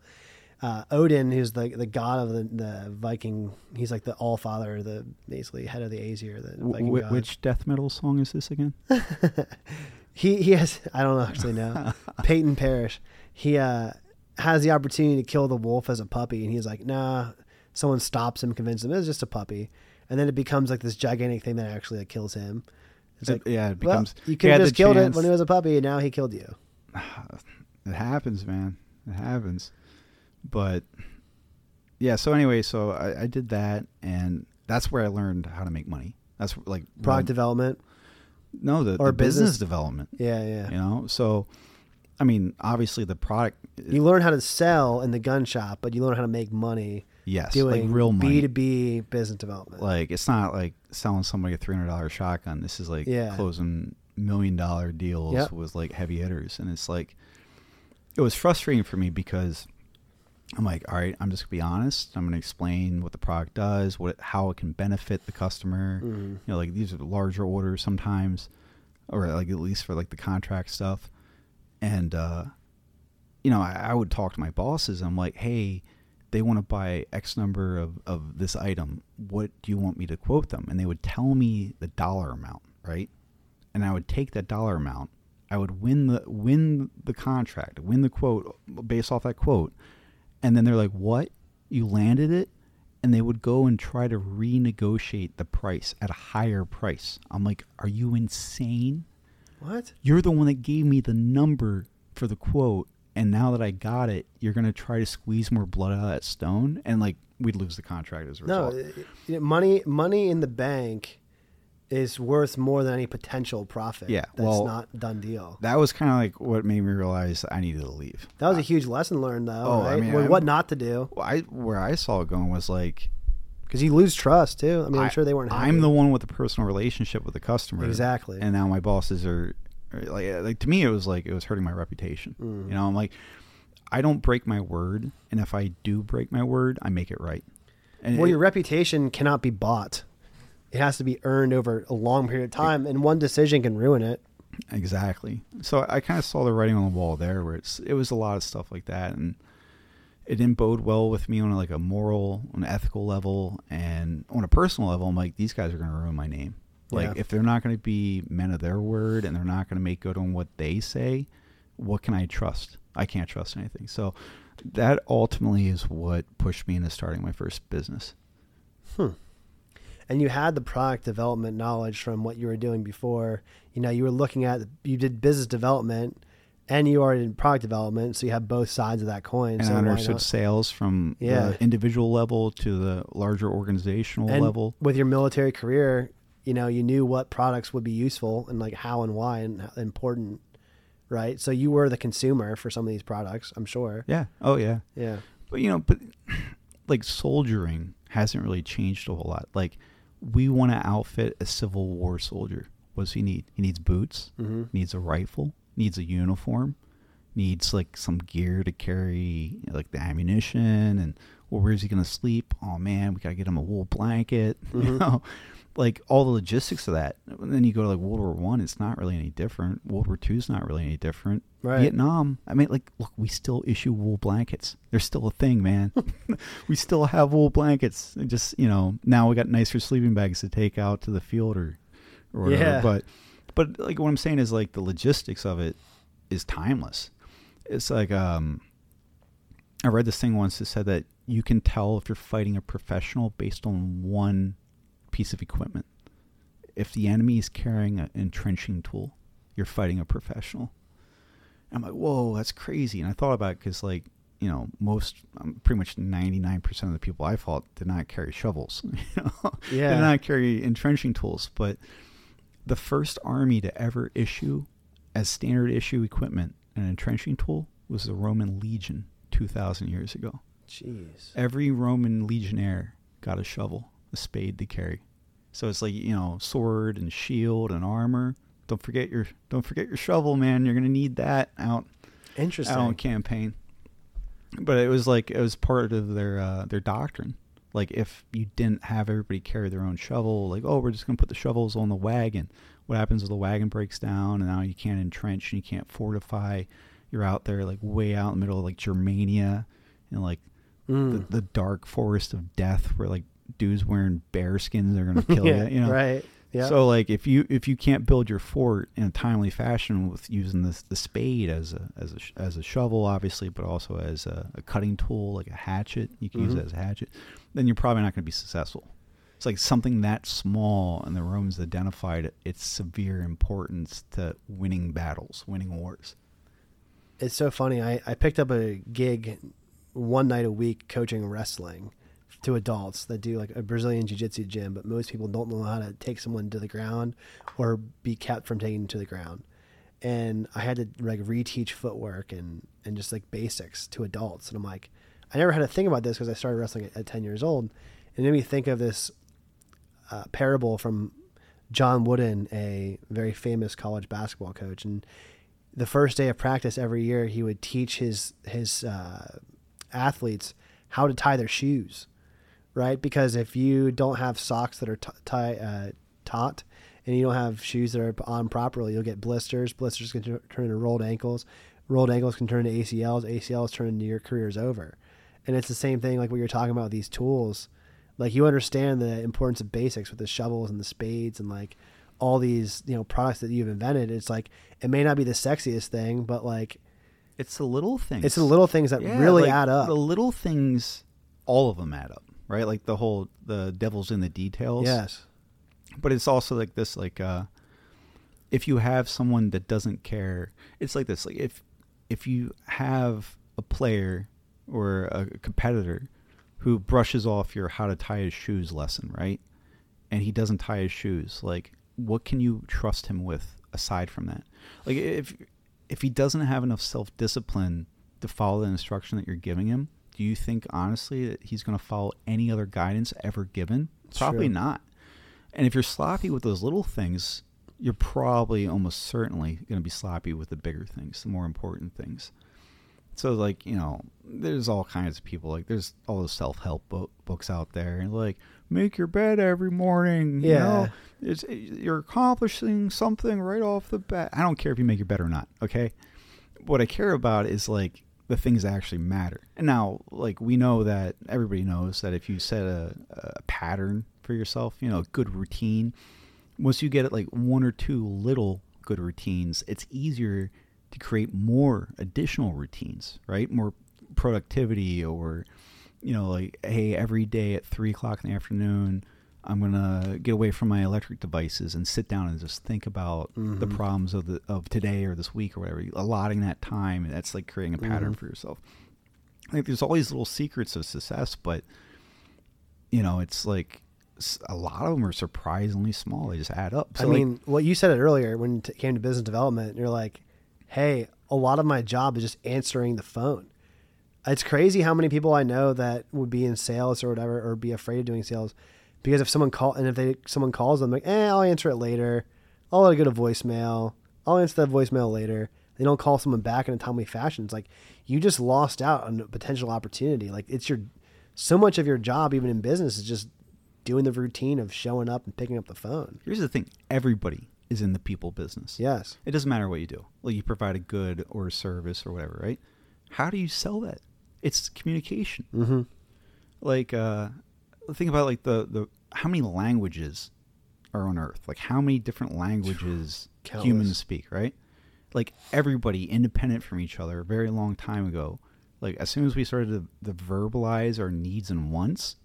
uh, Odin, who's the the god of the, the Viking, he's like the All Father, the basically head of the Aesir, the Viking Wh- which death metal song is this again he he has I don't actually know Peyton Parrish. He uh, has the opportunity to kill the wolf as a puppy, and he's like, nah. Someone stops him, convinces him it's just a puppy, and then it becomes like this gigantic thing that actually like, kills him. It's like, It- yeah it well, becomes you he could have just killed it chance- when he was a puppy, and now he killed you. it happens man. It happens. But yeah so anyway so I, I did that and that's where i learned how to make money. That's like Product well, development, no the, or the business business- development. Yeah, yeah. you know? So i mean obviously the product You learn how to sell in the gun shop, but you learn how to make money yes doing like real money B two B business development. like it's not like selling somebody a three hundred dollar shotgun. This is like Yeah. closing million dollar deals Yep. with like heavy hitters, and it's like it was frustrating for me because I'm like, all right, I'm just gonna be honest. I'm gonna explain what the product does, what it, how it can benefit the customer. Mhm. You know, like these are larger orders sometimes, or like at least for like the contract stuff, and uh, you know, I, I would talk to my bosses. I'm like, hey, they want to buy X number of, of this item. What do you want me to quote them? And they would tell me the dollar amount, right? And I would take that dollar amount. I would win the win the contract, win the quote based off that quote. And then they're like, "What? You landed it?" And they would go and try to renegotiate the price at a higher price. I'm like, "Are you insane?" What? you're the one that gave me the number for the quote and now that i got it you're going to try to squeeze more blood out of that stone and like we'd lose the contract as a No, result it- it- money money in the bank is worth more than any potential profit. Yeah, that's well, not done deal. that was kind of like what made me realize i needed to leave That was a huge lesson learned, though. Oh, I right? mean, What- what not to do I, where i saw it going was like because you lose trust too. I mean, I'm I- sure they weren't. Happy. i'm the one with the personal relationship with the customer exactly. and now my bosses are are like like to me it was like it was hurting my reputation Mhm. you know i'm like i don't break my word and if i do break my word i make it right and well, it- your reputation cannot be bought. It has to be earned over a long period of time, and one decision can ruin it. Exactly. So I kind of saw the writing on the wall there, where it's it was a lot of stuff like that, and it didn't bode well with me on like a moral, an ethical level, and on a personal level. I'm like, these guys are going to ruin my name. Like, Yeah. if they're not going to be men of their word and they're not going to make good on what they say, what can I trust? I can't trust anything. So that ultimately is what pushed me into starting my first business. Hmm. And you had the product development knowledge from what you were doing before. You know, you were looking at you did business development, and you are in product development, so you have both sides of that coin. And so understood sales from Yeah. the individual level to the larger organizational and level. with your military career, you know, you knew what products would be useful and like how and why and how important, right? So you were the consumer for some of these products, I'm sure. Yeah. Oh, yeah. Yeah. But you know, but like soldiering hasn't really changed a whole lot. Like we want to outfit a Civil War soldier. What does he need? He needs boots, Mm-hmm. needs a rifle, needs a uniform, needs like some gear to carry like the ammunition and well, where's he gonna sleep? Oh man, we gotta get him a wool blanket. You Mhm. know, like all the logistics of that. And then you go to like World War One, it's not really any different. World War Two is not really any different. Right. Vietnam, I mean, like, look, we still issue wool blankets. They're still a thing, man. we still have wool blankets. It just you know, now we got nicer sleeping bags to take out to the field or, or whatever. Yeah. But, but like what I'm saying is like the logistics of it is timeless. It's like um, I read this thing once that said that you can tell if you're fighting a professional based on one piece of equipment. If the enemy is carrying an entrenching tool, you're fighting a professional. I'm like, whoa, that's crazy. And I thought about it because, like, you know, most, um, pretty much 99% of the people I fought did not carry shovels. You know? Yeah. Did not carry entrenching tools. But the first army to ever issue as standard issue equipment an entrenching tool was the Roman legion 2,000 years ago. Jeez. Every Roman legionnaire got a shovel, a spade to carry. So it's like you know, sword and shield and armor. Don't forget your don't forget your shovel, man. You're gonna need that out Interesting. out on campaign. But it was like it was part of their uh, their doctrine. Like if you didn't have everybody carry their own shovel, like oh we're just gonna put the shovels on the wagon. What happens if the wagon breaks down and now you can't entrench and you can't fortify? You're out there like way out in the middle of like Germania and like Mm. the, the dark forest of death where like dudes wearing bear skins are gonna kill yeah, you. You know, Right. Yeah. so like if you if you can't build your fort in a timely fashion with using this the spade as a as a as a shovel obviously, but also as a, a cutting tool like a hatchet, you can use Mhm. it as a hatchet, then you're probably not going to be successful. It's like something that small, and the Romans identified its severe importance to winning battles, winning wars. It's so funny. I, I picked up a gig one night a week coaching wrestling to adults that do like a Brazilian jiu jitsu gym, but most people don't know how to take someone to the ground or be kept from taking to the ground. And I had to like reteach footwork and, and just like basics to adults. And I'm like, I never had to think about this because I started wrestling at, at 10 years old. It made me think of this uh, parable from John Wooden, a very famous college basketball coach. And the first day of practice every year, he would teach his his uh, athletes how to tie their shoes, right? Because if you don't have socks that are t- tie, uh, taut and you don't have shoes that are on properly, you'll get blisters. Blisters can tur- turn into rolled ankles. Rolled ankles can turn into ACLs. ACLs turn into your career's over. And it's the same thing like what you're talking about with these tools. Like you understand the importance of basics with the shovels and the spades and like all these, you know, products that you've invented. It's like it may not be the sexiest thing, but like It's the little things. it's the little things that Yeah, really like, add up. The little things, all of them add up, right? Like the whole the devil's in the details. yes. but it's also like this like uh if you have someone that doesn't care it's like this like if if you have a player or a competitor who brushes off your how to tie his shoes lesson right and he doesn't tie his shoes like what can you trust him with aside from that like if if he doesn't have enough self-discipline to follow the instruction that you're giving him do you think honestly that he's going to follow any other guidance ever given probably not and if you're sloppy with those little things, you're probably almost certainly going to be sloppy with the bigger things, the more important things. So, like, you know, there's all kinds of people. Like, there's all those self help bo- books out there. And, like, make your bed every morning. You Yeah. know, it's, you're accomplishing something right off the bat. I don't care if you make your bed or not, okay? What I care about is, like, the things that actually matter. And now, like, we know that everybody knows that if you set a, a pattern for yourself, you know, a good routine, once you get it like one or two little good routines, it's easier to create more additional routines, right? More productivity or, you know, like, hey, every day at three o'clock in the afternoon, I'm gonna get away from my electric devices and sit down and just think about the Mhm. problems of the of today or this week or whatever. Allotting that time, and that's like creating a pattern Mhm. for yourself. I think there's all these little secrets of success, but you know, it's like a lot of them are surprisingly small. They just add up. I like, mean, what you said it earlier when it came to business development, you're like, hey, a lot of my job is just answering the phone. It's crazy how many people I know that would be in sales or whatever, or be afraid of doing sales, because if someone call and if they someone calls them like, eh, I'll answer it later. I'll let it go to voicemail. I'll answer that voicemail later. They don't call someone back in a timely fashion. It's like you just lost out on a potential opportunity. Like it's your so much of your job, even in business, is just doing the routine of showing up and picking up the phone. Here's the thing: everybody is in the people business. Yes. It doesn't matter what you do. Like you provide a good or a service or whatever, right? How do you sell that? It's communication. Mm-hmm. Like uh think about like the the how many languages are on earth? Like how many different languages humans speak, right? Like everybody independent from each other a very long time ago. Like as soon as we started to, to verbalize our needs and wants,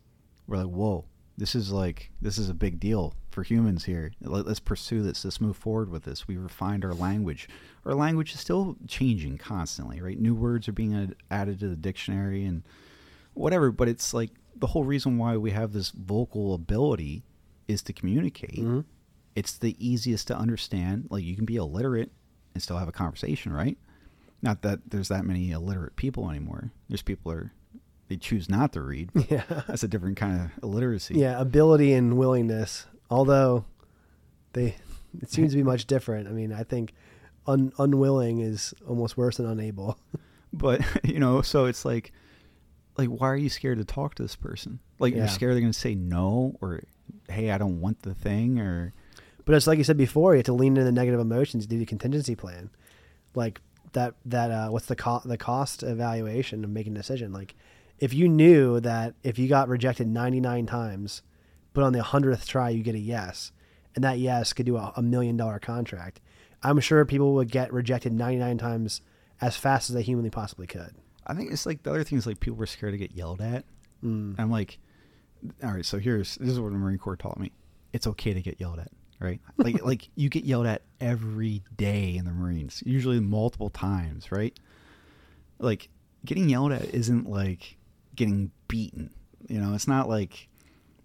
we're like, "Whoa, this is like this is a big deal for humans here. Let, us pursue this. Let's move forward with this. We refined our language. Our language is still changing constantly, right? New words are being ad- added to the dictionary and whatever. But it's like the whole reason why we have this vocal ability is to communicate. Mm-hmm. It's the easiest to understand. Like you can be illiterate and still have a conversation, right? Not that there's that many illiterate people anymore. There's people are they choose not to read. Yeah. That's a different kind of illiteracy. Yeah, ability and willingness. Although they it seems to be much different. I mean, I think un, unwilling is almost worse than unable. But you know, so it's like, like, why are you scared to talk to this person? Like, Yeah. you're scared they're going to say no, or hey, I don't want the thing, or But it's like you said before, you have to lean into the negative emotions, do the contingency plan. Like that that uh what's the co- the cost evaluation of making a decision? Like if you knew that if you got rejected 99 times, but on the 100th try you get a yes, and that yes could do a, a million dollar contract, I'm sure people would get rejected 99 times as fast as they humanly possibly could. I think it's like the other thing is like people were scared to get yelled at. Mm. I'm like, all right, so here's this is what the Marine Corps taught me. It's okay to get yelled at, right? Like like you get yelled at every day in the Marines, usually multiple times, right? Like getting yelled at isn't like getting beaten. You know, it's not like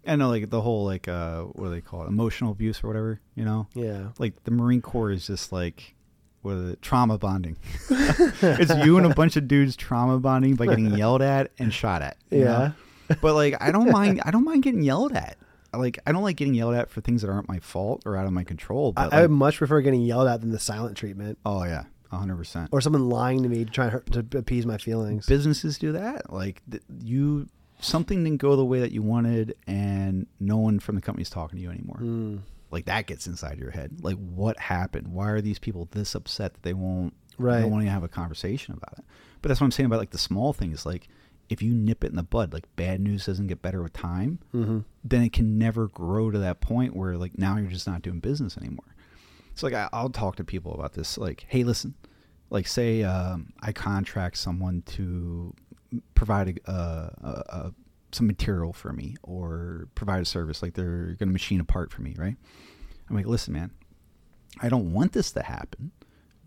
I know like the whole like uh what do they call it? Emotional abuse or whatever, you know? Yeah. Like the Marine Corps is just like what is it? Trauma bonding. it's you and a bunch of dudes trauma bonding by getting yelled at and shot at. you know? Yeah. but like I don't mind I don't mind getting yelled at. Like I don't like getting yelled at for things that aren't my fault or out of my control. I, But I like, would much prefer getting yelled at than the silent treatment oh yeah, hundred percent. or someone lying to me to try hurt, to appease my feelings. Businesses do that. Like th- you something didn't go the way that you wanted, and no one from the company's talking to you anymore. Mm. Like that gets inside your head. Like what happened? Why are these people this upset that they won't Right. they don't want to have a conversation about it? But that's what I'm saying about like the small things. Like if you nip it in the bud, like bad news doesn't get better with time. hmm then it can never grow to that point where like now you're just not doing business anymore. So like I, I'll talk to people about this. Like, hey, listen, like say um, I contract someone to provide a, a, a some material for me or provide a service. Like they're going to machine a part for me, right? I'm like, listen, man, I don't want this to happen,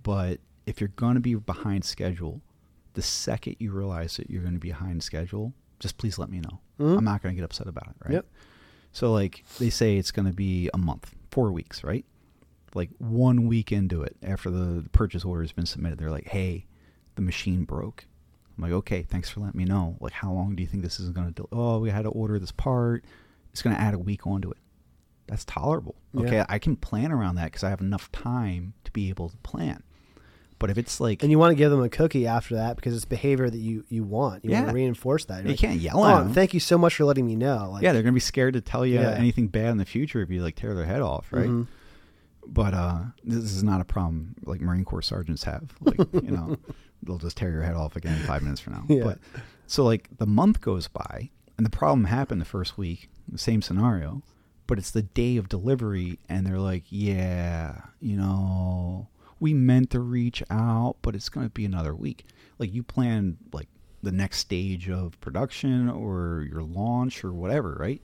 but if you're going to be behind schedule, the second you realize that you're going to be behind schedule, just please let me know. Mhm. I'm not going to get upset about it, right? Yep. So like they say it's going to be a month, four weeks, right? Like one week into it, after the purchase order has been submitted, they're like, "Hey, the machine broke." I'm like, "Okay, thanks for letting me know. Like, how long do you think this is going to? do? Oh, we had to order this part. It's going to add a week onto it. That's tolerable. Okay, Yeah. I can plan around that because I have enough time to be able to plan. But if it's like And you want to give them a cookie after that because it's behavior that you, you want. You want Yeah. to reinforce that. You're you like, can't yell "Oh, at them. thank you so much for letting me know. Like, yeah, they're gonna be scared to tell you Yeah. anything bad in the future if you like tear their head off, right? Mhm. But uh, this is not a problem like Marine Corps sergeants have. Like you know, they'll just tear your head off again five minutes from now. Yeah. But so like the month goes by, and the problem happened the first week, the same scenario, but it's the day of delivery, and they're like, yeah, you know, we meant to reach out, but it's going to be another week. Like you plan like the next stage of production or your launch or whatever, right?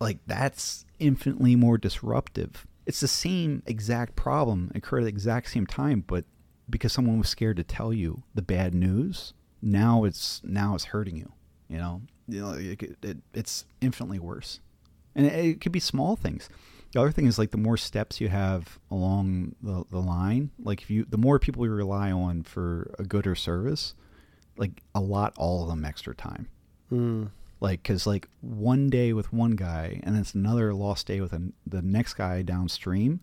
like that's infinitely more disruptive. It's the same exact problem occurred at the exact same time, but because someone was scared to tell you the bad news, now it's now it's hurting you. You know, you know, it, it, it's infinitely worse, and it, it could be small things. The other thing is like the more steps you have along the, the line, like if you the more people you rely on for a good or service, like a lot all of them extra time. Mm. Like, cause like one day with one guy, and it's another lost day with an, the next guy downstream.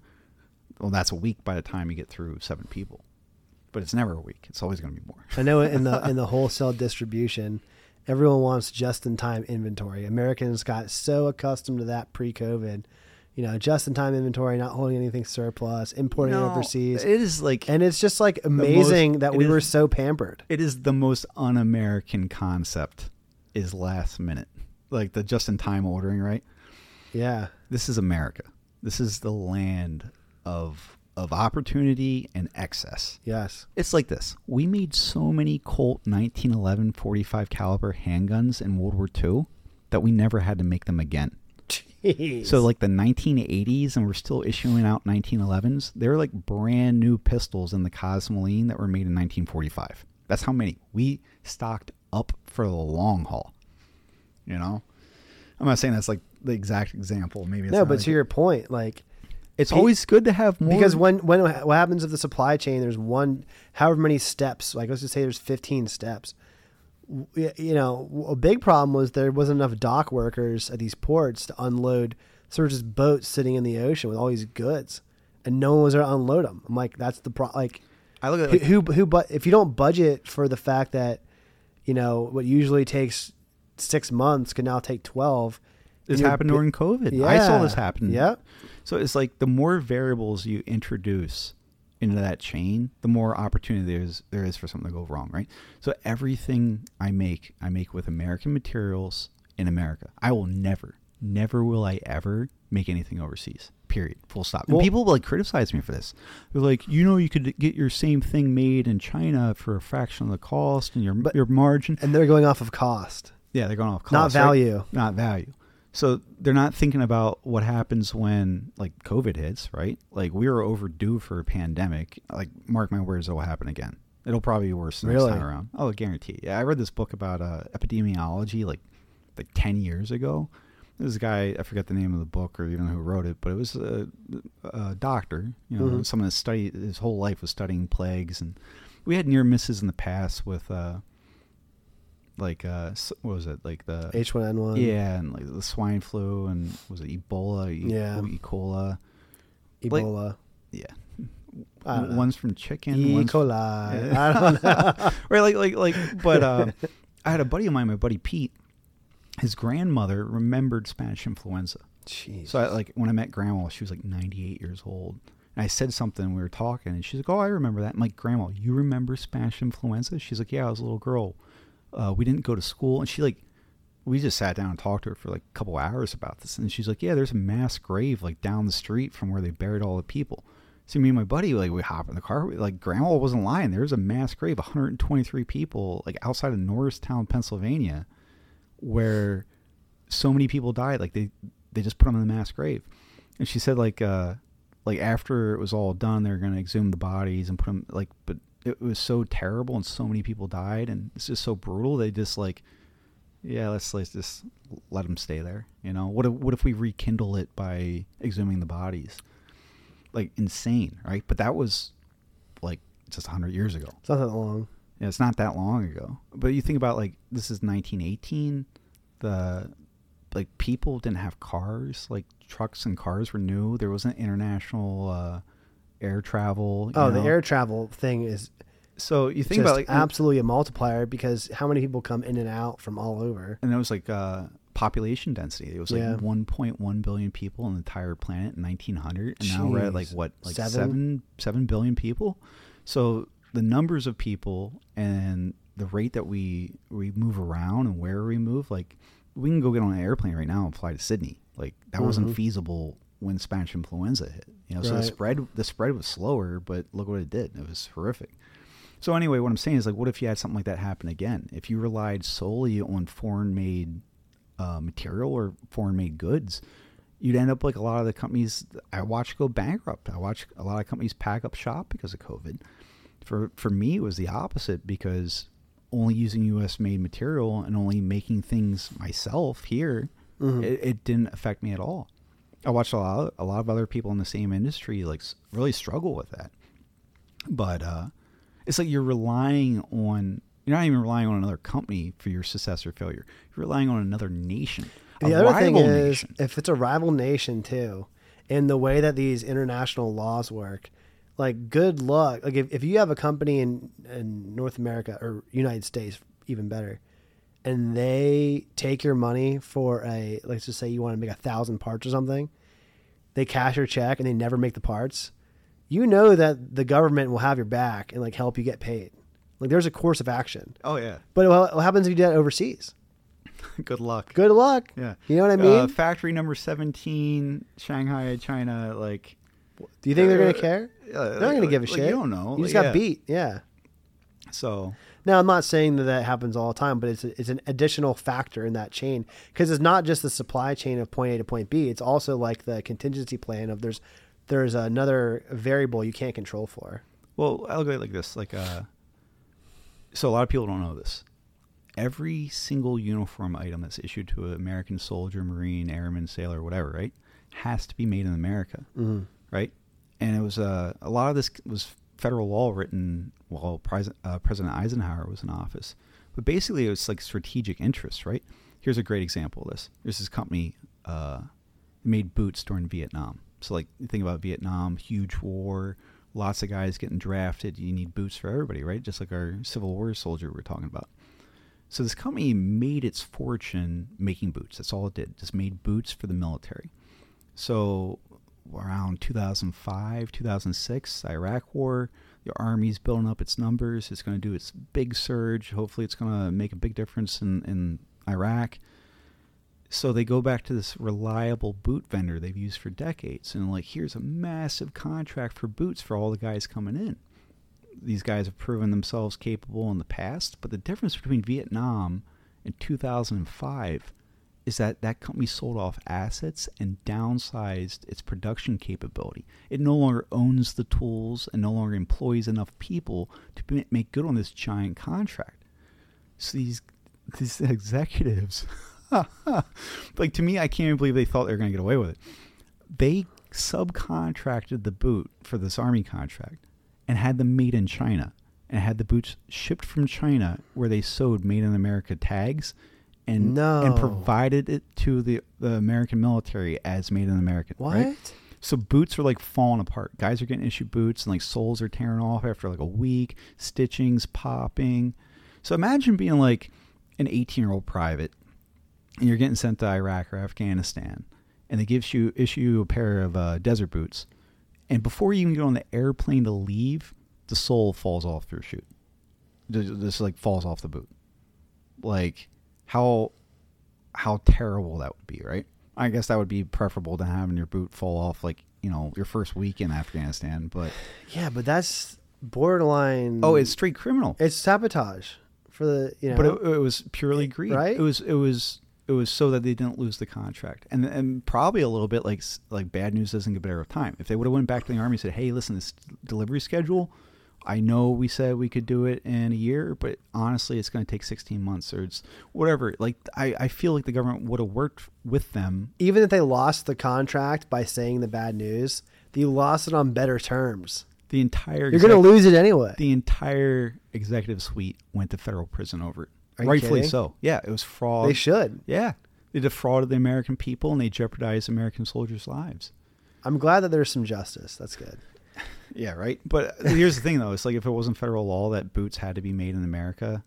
Well, that's a week by the time you get through seven people, but it's never a week. It's always going to be more. I know in the in the wholesale distribution, everyone wants just in time inventory. Americans got so accustomed to that pre COVID. You know, just in time inventory, not holding anything surplus, importing No, overseas. It is like and it's just like amazing that we is- were so pampered. it is the most un-American concept is last minute, like the just-in-time ordering. Right? Yeah. This is America. This is the land of of opportunity and excess. Yes. It's like this. We made so many Colt 1911 45 caliber handguns in World War II that we never had to make them again. Jeez. So like the 1980s, and we're still issuing out 1911s. They're like brand new pistols in the Cosmoline that were made in 1945. That's how many we stocked up for the long haul. You know, I'm not saying that's like the exact example. Maybe it's no, but like to your point, like it's always good to have more because when when what happens if the supply chain there's one however many steps like let's just say there's 15 steps you know a big problem was there wasn't enough dock workers at these ports to unload so there's just boats sitting in the ocean with all these goods and no one was there to unload them i'm like that's the pro like I look at who, like, who who but if you don't budget for the fact that you know what usually takes six months can now take 12 this happened during COVID. Yeah. I saw this happen. yeah So it's like the more variables you introduce into that chain, the more opportunity there is there is for something to go wrong, right? So everything I make, I make with American materials in America. I will never, never will I ever make anything overseas. Period. Full stop. And Well- people like criticize me for this. They're like, you know, you could get your same thing made in China for a fraction of the cost and your But- your margin. and they're going off of cost Yeah, they're going off cost, not right? value not value. So they're not thinking about what happens when like COVID hits, right? Like we were overdue for a pandemic. Like mark my words, it will happen again. It'll probably be worse next Really? time around. Oh, guarantee. Yeah, I read this book about uh, epidemiology like like ten years ago. This guy, I forget the name of the book or even who wrote it, but it was a, a doctor. You know, Mhm. someone that studied his whole life was studying plagues, and we had near misses in the past with uh, like uh, what was it like the H1N1. yeah, and like the swine flu and was it Ebola? E- Yeah. E. coli. like- Ebola. Yeah, don't know. one's from chicken. E. coli. I don't know. right, like like like. But uh, I had a buddy of mine, my buddy Pete. His grandmother remembered Spanish influenza. Jeez. So I, like when I met grandma, she was like 98 years old. And I said something, we were talking, and she's like, "Oh, I remember that." I'm like, "Grandma, you remember Spanish influenza?" She's like, "Yeah, I was a little girl. Uh, we didn't go to school." And she like, we just sat down and talked to her for like a couple hours about this. And she's like, "Yeah, there's a mass grave like down the street from where they buried all the people." So me and my buddy like we hop in the car. We, like grandma wasn't lying. There was a mass grave, 123 people like outside of Norristown, Pennsylvania, where so many people died. Like they they just put them in the mass grave. And she said like uh like after it was all done, they were gonna exhume the bodies and put them like, but it was so terrible and so many people died and it's just so brutal. They just like, yeah, let's let's just let them stay there. You know, what if what if we rekindle it by exhuming the bodies? Like insane, right? But that was like just hundred years ago. it's not that long. Yeah, it's not that long ago. But you think about like this is 1918. The like people didn't have cars. Like trucks and cars were new. There wasn't international uh, air travel. you Oh, the air travel thing is So you think about like absolutely a multiplier because how many people come in and out from all over? and it was like uh, population density. It was like Yeah. 1.1 billion people on the entire planet in 1900, and now we're at like what, like Seven? seven seven billion people. So the numbers of people and the rate that we we move around and where we move, like we can go get on an airplane right now and fly to Sydney. Like that wasn't Mhm. feasible when Spanish influenza hit. You know, so the spread the spread was slower, but look what it did. It was horrific. So anyway, what I'm saying is like, what if you had something like that happen again? If you relied solely on foreign made uh, material or foreign made goods, you'd end up like a lot of the companies I watch go bankrupt. I watch a lot of companies pack up shop because of COVID. For for me, it was the opposite because only using U.S. made material and only making things myself here, Mhm. it, it didn't affect me at all. I watched a lot, a lot of other people in the same industry like really struggle with that. But uh, it's like you're relying on You're not even relying on another company for your success or failure. You're relying on another nation. The other thing is, nation. if it's a rival nation too, and the way that these international laws work, like good luck. Like if, if you have a company in, in North America or United States, even better, and they take your money for a let's just say you want to make a thousand parts or something, they cash your check and they never make the parts. You know that the government will have your back and like help you get paid. Like there's a course of action. oh yeah, But what what happens if you do that overseas? good luck. Good luck. Yeah, You know what I mean? Uh, factory number seventeen, Shanghai, China. Like, do you think they're uh, gonna care? uh, They're not gonna give a like, shit. You don't know. You just got beat. Yeah. So Now I'm not saying that that happens all the time, but it's it's an additional factor in that chain because it's not just the supply chain of point A to point B. It's also like the contingency plan of there's there's another variable you can't control for. Well, I'll go like this. Like, uh, so a lot of people don't know this. Every single uniform item that's issued to an American soldier, Marine, Airman, Sailor, whatever, right, has to be made in America, Mm-hmm. right? And it was uh, a lot of this was federal law written while uh, President Eisenhower was in office. But basically, it was like strategic interests, right? Here's a great example of this. There's this company uh, made boots during Vietnam. So, like, think about Vietnam, huge war, lots of guys getting drafted. You need boots for everybody, right? Just like our Civil War soldier we're talking about. So, this company made its fortune making boots. That's all it did. Just made boots for the military. So, around 2005, 2006, Iraq War, the army's building up its numbers. It's going to do its big surge. Hopefully, it's going to make a big difference in, in Iraq. So they go back to this reliable boot vendor they've used for decades, and like, here's a massive contract for boots for all the guys coming in. These guys have proven themselves capable in the past, but the difference between Vietnam and 2005 is that that company sold off assets and downsized its production capability. It no longer owns the tools and no longer employs enough people to make good on this giant contract. So these these executives, like to me, I can't even believe they thought they were going to get away with it. They subcontracted the boot for this army contract and had them made in China and had the boots shipped from China where they sewed made in America tags and No. and provided it to the, the American military as made in America. What? Right? So boots are like falling apart. Guys are getting issued boots and like soles are tearing off after like a week, stitching's popping. So imagine being like an 18 year old private and you're getting sent to Iraq or Afghanistan and they give you issue you a pair of uh, desert boots and before you even get on the airplane to leave, the sole falls off your shoe. Just, like falls off the boot. Like how how terrible that would be, right? I guess that would be preferable to having your boot fall off like, you know, your first week in Afghanistan, but Yeah, but that's borderline. oh, it's straight criminal. it's sabotage for the you know. but it, it was purely greed. right? It was it was it was so that they didn't lose the contract, and and probably a little bit like like bad news doesn't get better with time. If they would have went back to the army and said, "Hey, listen, this delivery schedule, I know we said we could do it in a year, but honestly, it's going to take 16 months or it's whatever." Like I I feel like the government would have worked with them. even if they lost the contract by saying the bad news, they lost it on better terms. The entire You're going to lose it anyway. the entire executive suite went to federal prison over it. Rightfully kidding? so. Yeah, it was fraud. they should. Yeah. They defrauded the American people and they jeopardized American soldiers' lives. I'm glad that there's some justice. That's good. Yeah, right. But here's the thing, though. It's like if it wasn't federal law that boots had to be made in America,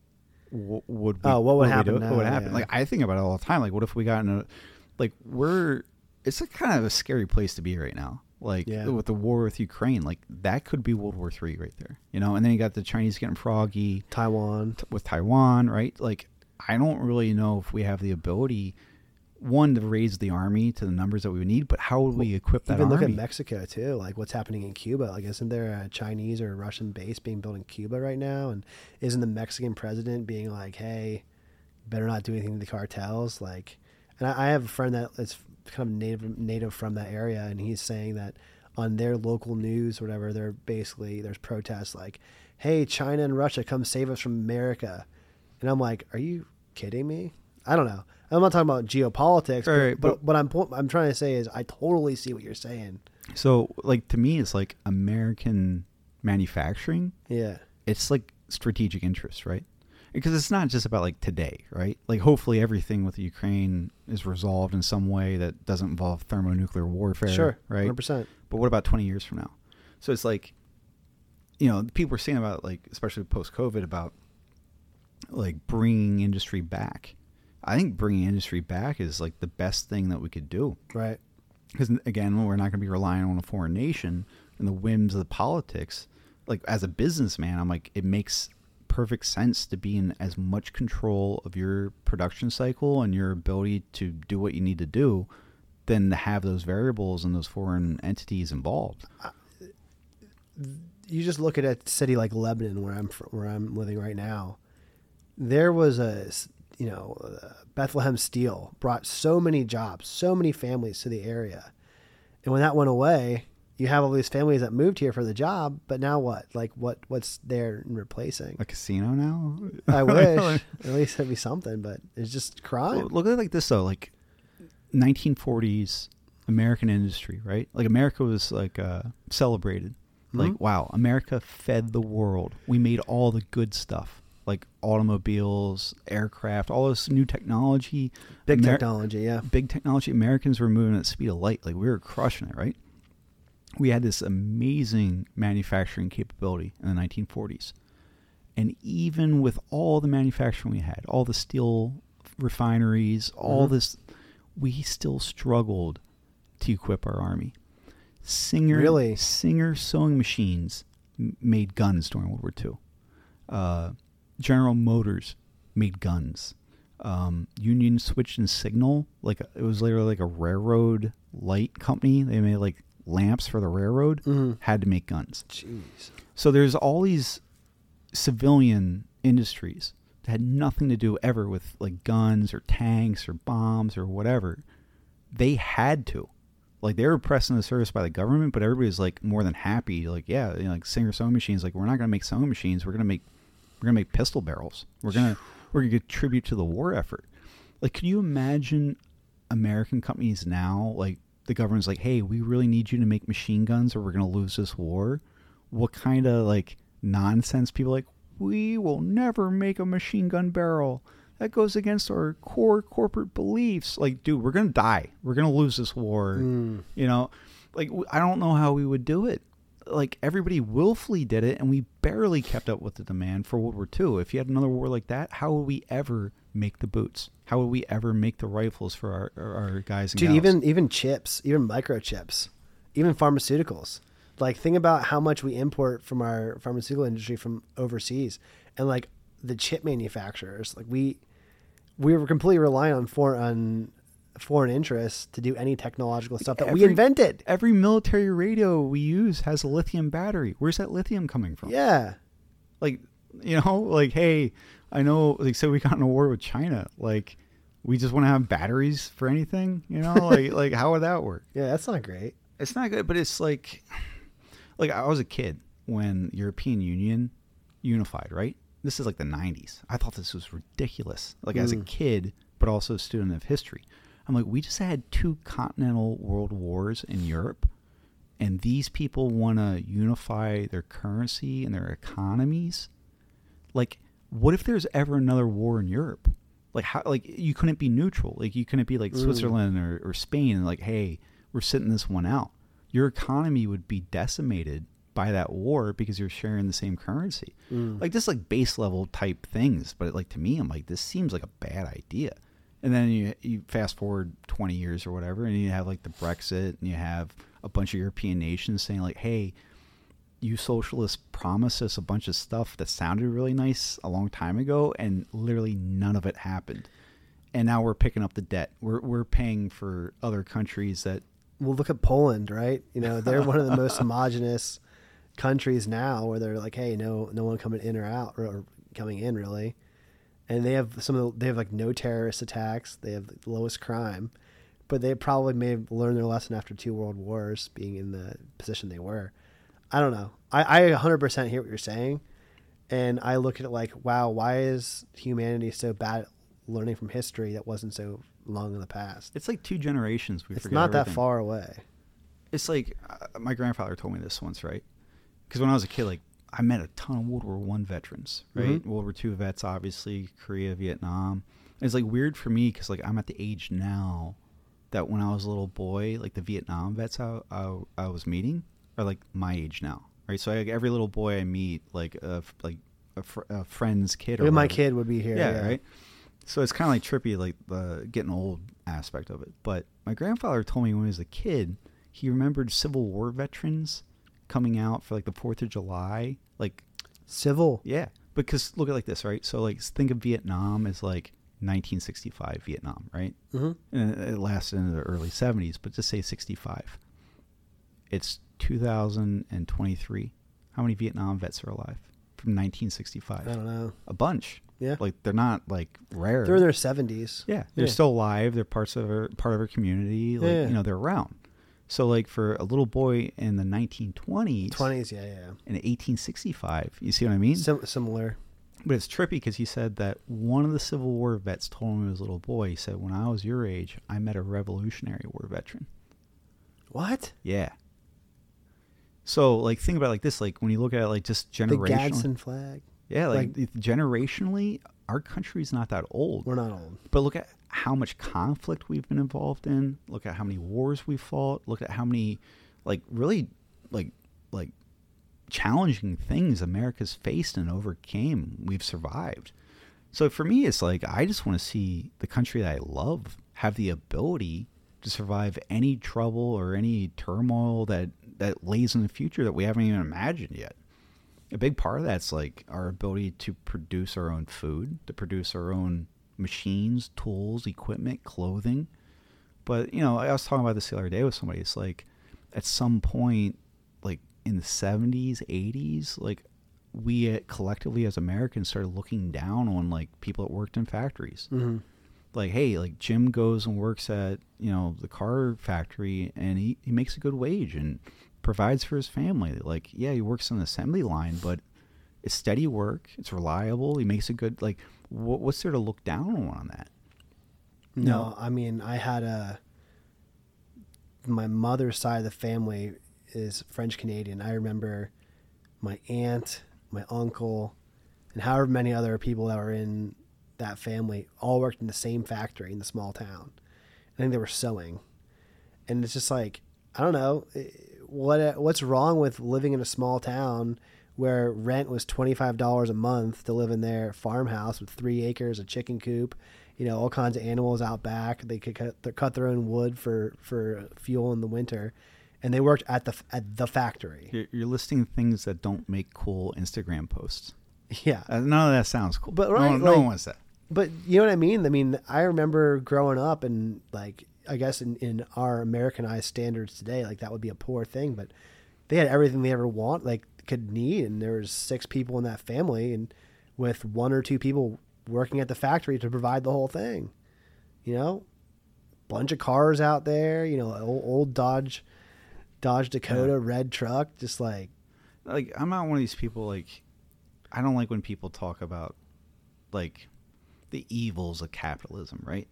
w- would we, Oh, what would we happen? What would happen? Yeah. Like I think about it all the time. Like, what if we got in a like we're it's a kind of a scary place to be right now. Like Yeah. with the war with Ukraine, like that could be World War Three right there. You know, and then you got the Chinese getting froggy Taiwan. t- with Taiwan, right? Like I don't really know if we have the ability. One to raise the army to the numbers that we would need, but how would we equip that Even army? look at Mexico too. Like what's happening in Cuba. Like isn't there a Chinese or a Russian base being built in Cuba right now? And isn't the Mexican president being like, "Hey, better not do anything to the cartels"? Like, and I, I have a friend that is kind of native native from that area, and he's saying that on their local news or whatever, they're basically there's protests like, "Hey, China and Russia, come save us from America," and I'm like, "Are you kidding me?" I don't know. I'm not talking about geopolitics, but, Right, but, but- what I'm po- I'm trying to say is I totally see what you're saying. So, like to me, it's like American manufacturing. Yeah. It's like strategic interest, right? because it's not just about like today, right? Like hopefully everything with Ukraine is resolved in some way that doesn't involve thermonuclear warfare, Sure, right? 100%. But what about 20 years from now? So it's like, you know, people were saying about like, especially post COVID, about like bringing industry back. I think bringing industry back is like the best thing that we could do Right. because again, we're not going to be relying on a foreign nation and the whims of the politics. Like as a businessman, I'm like, it makes perfect sense to be in as much control of your production cycle and your ability to do what you need to do than to have those variables and those foreign entities involved. you just look at a city like Lebanon, where I'm where I'm living right now. There was a you know uh, Bethlehem Steel brought so many jobs, so many families to the area, and when that went away, you have all these families that moved here for the job. But now what? Like what? What's there in replacing? A casino now? I wish at least it'd be something, but it's just crime. Well, look at it like this though, like 1940s American industry, right? Like America was like uh, celebrated. Like Mhm. wow, America fed the world. We made all the good stuff, like automobiles, aircraft, all this new technology, Big Amer- technology, yeah. big technology. Americans were moving at the speed of light. Like we were crushing it, right? We had this amazing manufacturing capability in the 1940s. And even with all the manufacturing we had, all the steel refineries, all Mhm. this, we still struggled to equip our army. Singer, Really? Singer sewing machines m- made guns during World War II. Uh, General Motors made guns. Um, Union Switch and Signal, like it was literally like a railroad light company. They made like lamps for the railroad. Mhm. Had to make guns. Jeez. So there's all these civilian industries that had nothing to do ever with like guns or tanks or bombs or whatever. They had to. Like they were pressed into service by the government, but everybody was like more than happy. Like, yeah, you know, like Singer sewing machines. Like, we're not gonna make sewing machines. We're gonna make we're gonna make pistol barrels. We're gonna we're gonna contribute to the war effort. Like, can you imagine American companies now? Like, the government's like, hey, we really need you to make machine guns, or we're gonna lose this war. What kind of like nonsense people are like? We will never make a machine gun barrel. That goes against our core corporate beliefs. Like, dude, we're gonna die. We're gonna lose this war. Mm. You know, like I don't know how we would do it. Like everybody willfully did it, and we barely kept up with the demand for World War II. If you had another war like that, how would we ever make the boots? How would we ever make the rifles for our our, guys and Dude, gals? even even chips, even microchips, even pharmaceuticals. Like think about how much we import from our pharmaceutical industry from overseas, and like the chip manufacturers, like we we were completely relying on foreign on foreign interests to do any technological stuff that we invented. every military radio we use has a lithium battery. Where's that lithium coming from? Yeah, like you know like hey i know like say we got in a war with china like we just want to have batteries for anything you know like like how would that work yeah, that's not great. it's not good but it's like like i was a kid when european union unified right this is like the 90s i thought this was ridiculous like as a Mm. kid but also a student of history i'm like we just had two continental world wars in europe and these people want to unify their currency and their economies. Like what if there's ever another war in europe? Like how like you couldn't be neutral. Like you couldn't be like Mm. switzerland or, or spain and like hey we're sitting this one out. Your economy would be decimated by that war because you're sharing the same currency. Mm. like just like base level type things but like to me i'm like this seems like a bad idea and then you you fast forward 20 years or whatever and you have like the brexit and you have a bunch of european nations saying like hey you socialists promised us a bunch of stuff that sounded really nice a long time ago and literally none of it happened. And now we're picking up the debt. We're, we're paying for other countries that well, look at Poland, right? You know, they're one of the most homogenous countries now, where they're like, hey, no, no one coming in or out, or, or coming in really, and they have some of the, they have like no terrorist attacks, they have the lowest crime, but they probably may have learned their lesson after two world wars, being in the position they were. I don't know. I, I 100% hear what you're saying, and I look at it like, wow, why is humanity so bad at learning from history that wasn't so long in the past? it's like two generations we It's not that far away. it's like uh, my grandfather told me this once, right? Because when I was a kid, like I met a ton of World War One veterans, right? Mhm. World War Two vets, obviously, Korea, Vietnam. It's like weird for me because like I'm at the age now that when I was a little boy, like the Vietnam vets I, I, I was meeting are like my age now, right? So like, every little boy I meet, like f- like a, fr- a friend's kid or my kid would be here. Yeah, right. So it's kind of like trippy, like the getting old aspect of it. But my grandfather told me when he was a kid, he remembered Civil War veterans coming out for like the Fourth of July. Like, Civil. yeah, because look at like this, right? So like think of Vietnam as like 1965 Vietnam, right? hmm And it lasted into the early 70s, but just say 65. It's 2023. How many Vietnam vets are alive from 1965? I don't know. A bunch. Yeah. Like they're not like rare. They're in their seventies. Yeah, they're Yeah. still alive. They're parts of our part of our community. Like Yeah. you know, they're around. So like for a little boy in the 1920s, Twenties. Yeah, yeah. in 1865, you see what I mean? Sim- similar. but it's trippy because he said that one of the Civil War vets told him was a little boy. He said, "When I was your age, I met a Revolutionary War veteran." What? Yeah. So like think about it like this: like when you look at it, like just The Gadsden flag. yeah, like, like- generationally, our country's not that old. We're not old. But look at how much conflict we've been involved in. Look at how many wars we've fought. Look at how many, like, really, like, like, challenging things America's faced and overcame. We've survived. So for me, it's like I just want to see the country that I love have the ability to survive any trouble or any turmoil that that lays in the future that we haven't even imagined yet a big part of that's like our ability to produce our own food, to produce our own machines, tools, equipment, clothing. But you know, I was talking about this the other day with somebody. It's like at some point, like in the seventies, eighties, like we uh, collectively as Americans started looking down on like people that worked in factories. Hmm like hey like jim goes and works at you know the car factory and he, he makes a good wage and provides for his family. Like yeah he works on the assembly line but it's steady work. It's reliable. He makes a good like what, what's there to look down on on that No, No. I mean I had a. My mother's side of the family is French Canadian. I remember my aunt, my uncle, and however many other people that were in that family all worked in the same factory in the small town. I think they were sewing, and it's just like I don't know eh, what what's wrong with living in a small town where rent was twenty five dollars a month to live in their farmhouse with three acres, a chicken coop, you know, all kinds of animals out back. They could cut, they cut their own wood for for fuel in the winter, and they worked at the at the factory. you're, you're listing things that don't make cool instagram posts Yeah, uh, none of that sounds cool But no, right, one- no like- one wants that But you know what I mean? I mean, I remember growing up and like I guess in, in our Americanized standards today, like that would be a poor thing, but they had everything they ever want, like could need, and there was six people in that family, and with one or two people working at the factory to provide the whole thing. You know, bunch of cars out there. You know, old, old Dodge, Dodge Dakota red truck, just like like I'm not one of these people like I don't like when people talk about like the evils of capitalism, right?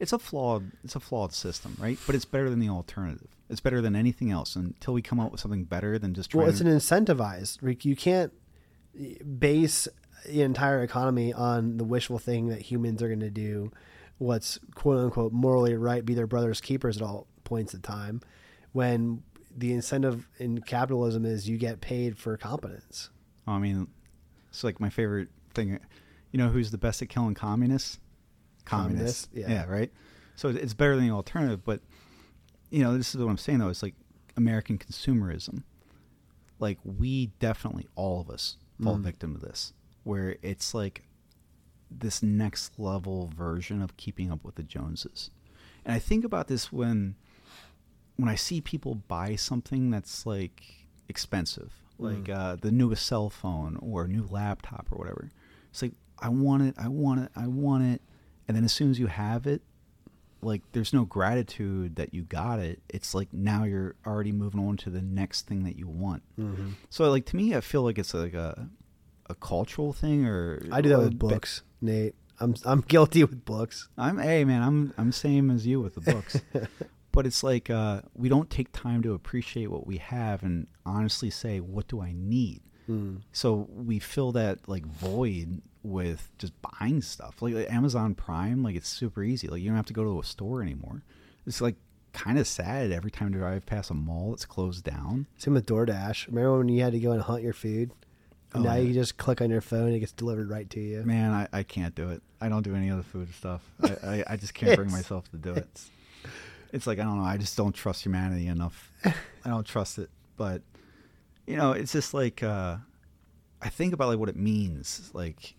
It's a flawed it's a flawed system, right? But it's better than the alternative. It's better than anything else until we come up with something better than just trying Well, it's to an incentivized. Like you can't base the entire economy on the wishful thing that humans are going to do what's quote unquote morally right, be their brother's keepers at all points of time, when the incentive in capitalism is you get paid for competence. I mean it's like my favorite thing you know who's the best at killing communists? Communists. Communists, yeah. yeah, right? So it's better than the alternative, but you know, this is what I'm saying though, it's like American consumerism. Like we definitely all of us fall Mhm. victim to this where it's like this next level version of keeping up with the Joneses. And I think about this when when I see people buy something that's like expensive, like Mm. uh, the newest cell phone or a new laptop or whatever. It's like I want it, I want it, I want it, and then as soon as you have it, like there's no gratitude that you got it. It's like now you're already moving on to the next thing that you want. Mm-hmm. So like to me, I feel like it's like a a cultural thing, or I do that with ba- books, Nate. I'm I'm guilty with books. I'm hey man, I'm I'm same as you with the books. but it's like uh, we don't take time to appreciate what we have and honestly say, what do I need? Mm. So we fill that like void with just buying stuff. Like, like Amazon Prime, like it's super easy. Like you don't have to go to a store anymore. It's like kind of sad every time you drive past a mall that's closed down. Same with DoorDash. Remember when you had to go and hunt your food? Oh, now yeah. you just click on your phone and it gets delivered right to you. Man, I, I can't do it. I don't do any other food stuff. I, I, I just can't bring myself to do it. It's like I don't know. I just don't trust humanity enough. I don't trust it. But you know, it's just like uh, I think about like what it means. Like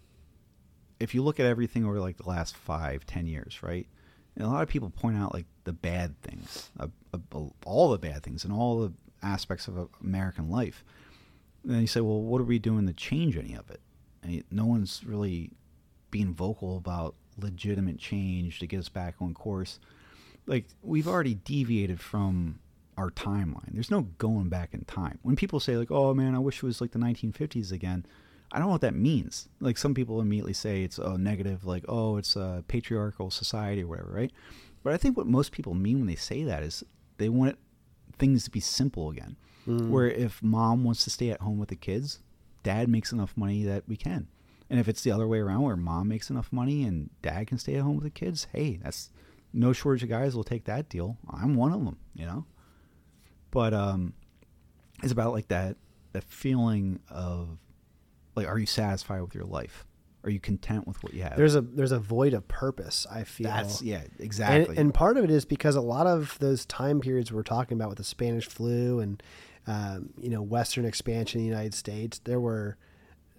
if you look at everything over like the last five, ten years, right? And a lot of people point out like the bad things, uh, uh, all the bad things, and all the aspects of American life. And then you say, well, what are we doing to change any of it? And no one's really being vocal about legitimate change to get us back on course. Like we've already deviated from our timeline. There's no going back in time. When people say like, "Oh man, I wish it was like the 1950s again," I don't know what that means. Like some people immediately say it's a negative, like, "Oh, it's a patriarchal society or whatever," right? But I think what most people mean when they say that is they want things to be simple again. Mm. Where if mom wants to stay at home with the kids, dad makes enough money that we can. And if it's the other way around where mom makes enough money and dad can stay at home with the kids, hey, that's no shortage of guys will take that deal. I'm one of them, you know. But um it's about like that that feeling of like are you satisfied with your life? Are you content with what you have? There's a there's a void of purpose. I feel that's yeah, exactly. and part of it is because a lot of those time periods we're talking about with the Spanish flu and um, you know Western expansion in the United States, there were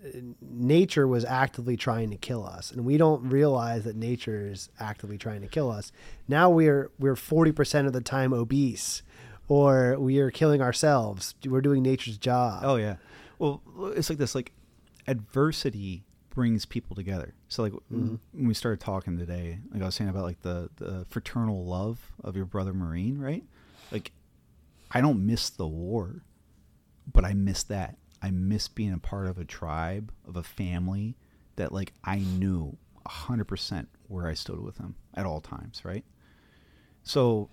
uh, nature was actively trying to kill us, and we don't realize that nature is actively trying to kill us. Now we're we're forty percent of the time obese, or we are killing ourselves. We're doing nature's job. Oh yeah. Well, it's like this. Like adversity brings people together. So like Mhm. when we started talking today, like I was saying about like the the fraternal love of your brother Marine, right? Like I don't miss the war, but I miss that. I miss being a part of a tribe, of a family that like I knew a hundred percent where I stood with them at all times, right? So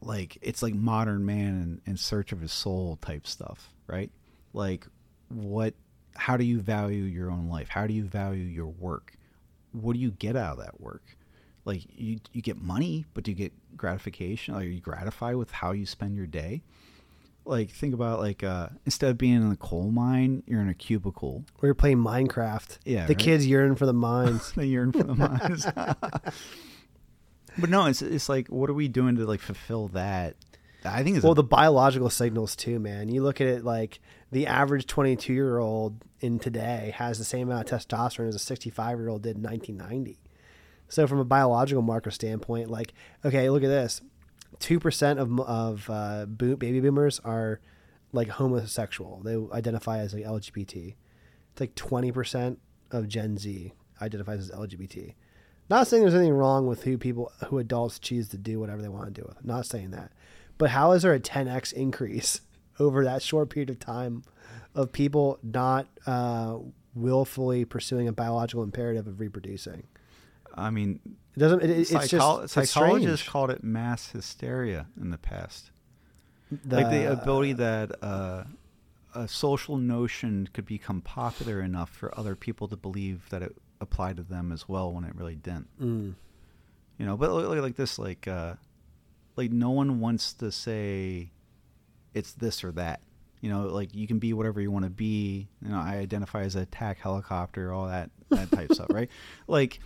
like it's like modern man in, in search of his soul type stuff, right? Like what how do you value your own life? How do you value your work? What do you get out of that work? Like you you get money, but do you get gratification? Are you gratified with how you spend your day? Like think about like uh instead of being in a coal mine, you're in a cubicle. Or you're playing Minecraft. Yeah, the right? kids yearn for the mines. they yearn for the mines. but no, it's it's like what are we doing to like fulfill that? I think it's well a- the biological signals too man you look at it like the average 22 year old in today has the same amount of testosterone as a 65 year old did in 1990 so from a biological marker standpoint like okay look at this. 2% of, of uh, baby boomers are like homosexual. They identify as like lgbt it's like 20% of gen z identifies as lgbt not saying there's anything wrong with who people who adults choose to do whatever they want to do with. It. Not saying that. But how is there a 10x increase over that short period of time of people not uh, willfully pursuing a biological imperative of reproducing? I mean, It doesn't. It, it's Psychol- just psychologists strange. called it mass hysteria in the past. The- like the ability that uh, a social notion could become popular enough for other people to believe that it applied to them as well when it really didn't. Mm. You know, but look, look like this, like, uh, like no one wants to say it's this or that. You know, like you can be whatever you want to be. You know, I identify as a attack helicopter, all that that type stuff, right? Like,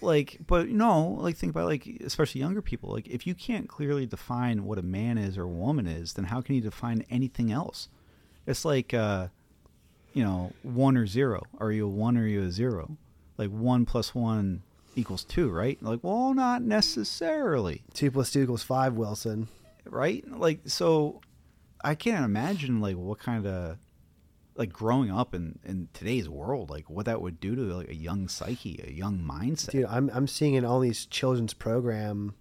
like, but no, like think about like especially younger people. Like, if you can't clearly define what a man is or a woman is, then how can you define anything else? It's like, uh, you know, one or zero. Are you a one or are you a zero? Like one plus one equals two, right? Like, well, not necessarily, Two plus two equals five. Wilson. Right? Like, so I can't imagine like what kind of like growing up in in today's world, like what that would do to like a young psyche, a young mindset. Dude, I'm I'm seeing in all these children's program,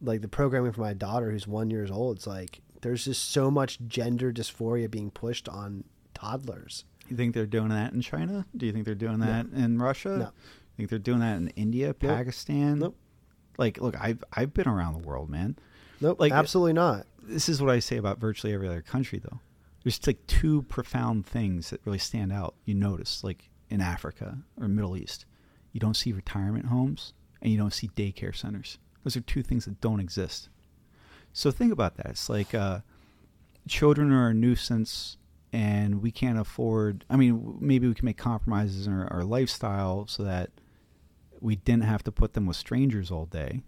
like the programming for my daughter who's one years old. It's like there's just so much gender dysphoria being pushed on toddlers. You think they're doing that in China? Do you think they're doing that in Russia? No. think they're doing that in India, Pakistan? Nope. Like, look, I've I've been around the world, man. Nope, Like- absolutely not. This is what I say about virtually every other country, though. there's like two profound things that really stand out. You notice, like in Africa or Middle East, you don't see retirement homes and you don't see daycare centers. Those are two things that don't exist. So think about that. It's like uh, children are a nuisance and we can't afford. I mean, maybe we can make compromises in our, our lifestyle so that we didn't have to put them with strangers all day.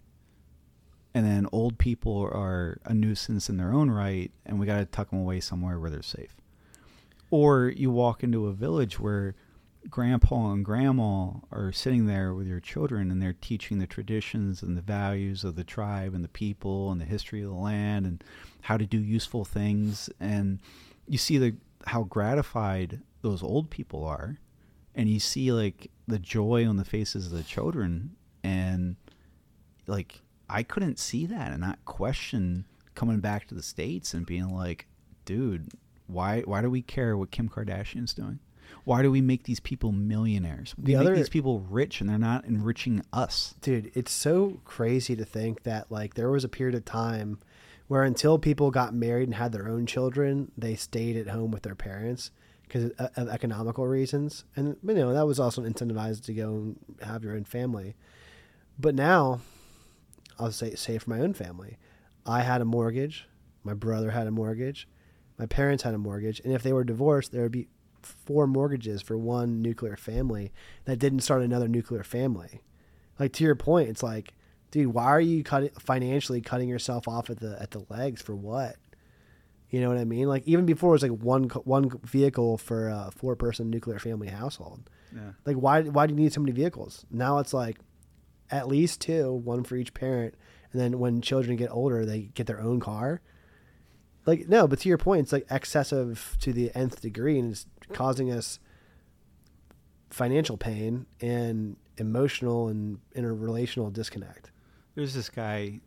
And then old people are a nuisance in their own right, and we got to tuck them away somewhere where they're safe. Or you walk into a village where grandpa and grandma are sitting there with your children and they're teaching the traditions and the values of the tribe and the people and the history of the land and how to do useful things and you see the how gratified those old people are and you see like the joy on the faces of the children and like I couldn't see that and not question coming back to the states and being like dude why why do we care what Kim Kardashian's doing? Why do we make these people millionaires? We The make other- these people rich and they're not enriching us. Dude, it's so crazy to think that like there was a period of time where until people got married and had their own children, they stayed at home with their parents because of, of economical reasons, and you know that was also incentivized to go and have your own family. But now, I'll say say for my own family, I had a mortgage, my brother had a mortgage, my parents had a mortgage, and if they were divorced, there would be four mortgages for one nuclear family that didn't start another nuclear family like to your point, it's like, dude, why are you cutting financially cutting yourself off at the at the legs for what? You know what I mean? Like even before it was like one one vehicle for a four person nuclear family household. yeah Like why why do you need so many vehicles? Now it's like at least two, one for each parent, and then when children get older, they get their own car. Like no, but to your point, it's like excessive to the nth degree, and it's causing us financial pain and emotional and interrelational disconnect. There's this guy.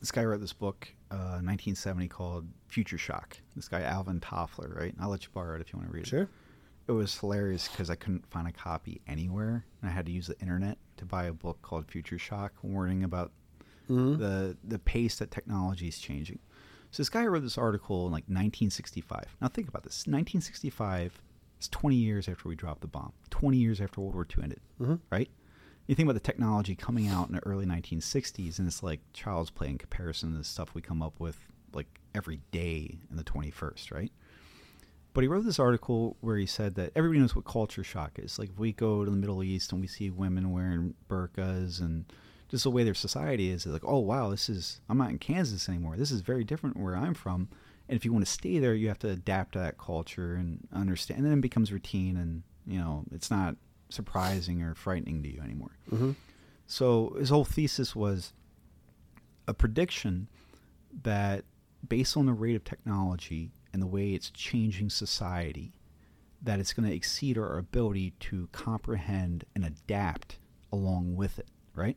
This guy wrote this book, uh, 1970, called Future Shock. This guy Alvin Toffler, right? I'll let you borrow it if you want to read it. It was hilarious because I couldn't find a copy anywhere, and I had to use the internet to buy a book called Future Shock, warning about Mhm. the the pace that technology is changing. So this guy wrote this article in like 1965. Now think about this: 1965 is 20 years after we dropped the bomb, 20 years after World War II ended, Mhm. right? You think about the technology coming out in the early 1960s, and it's like child's play in comparison to the stuff we come up with like every day in the 21st, right? But he wrote this article where he said that everybody knows what culture shock is. Like if we go to the Middle East and we see women wearing burqas and just the way their society is, it's like, oh wow, this is I'm not in Kansas anymore. This is very different where I'm from. And if you want to stay there, you have to adapt to that culture and understand. And then it becomes routine, and you know it's not surprising or frightening to you anymore. Mhm. So his whole thesis was a prediction that based on the rate of technology and the way it's changing society, that it's going to exceed our ability to comprehend and adapt along with it, right?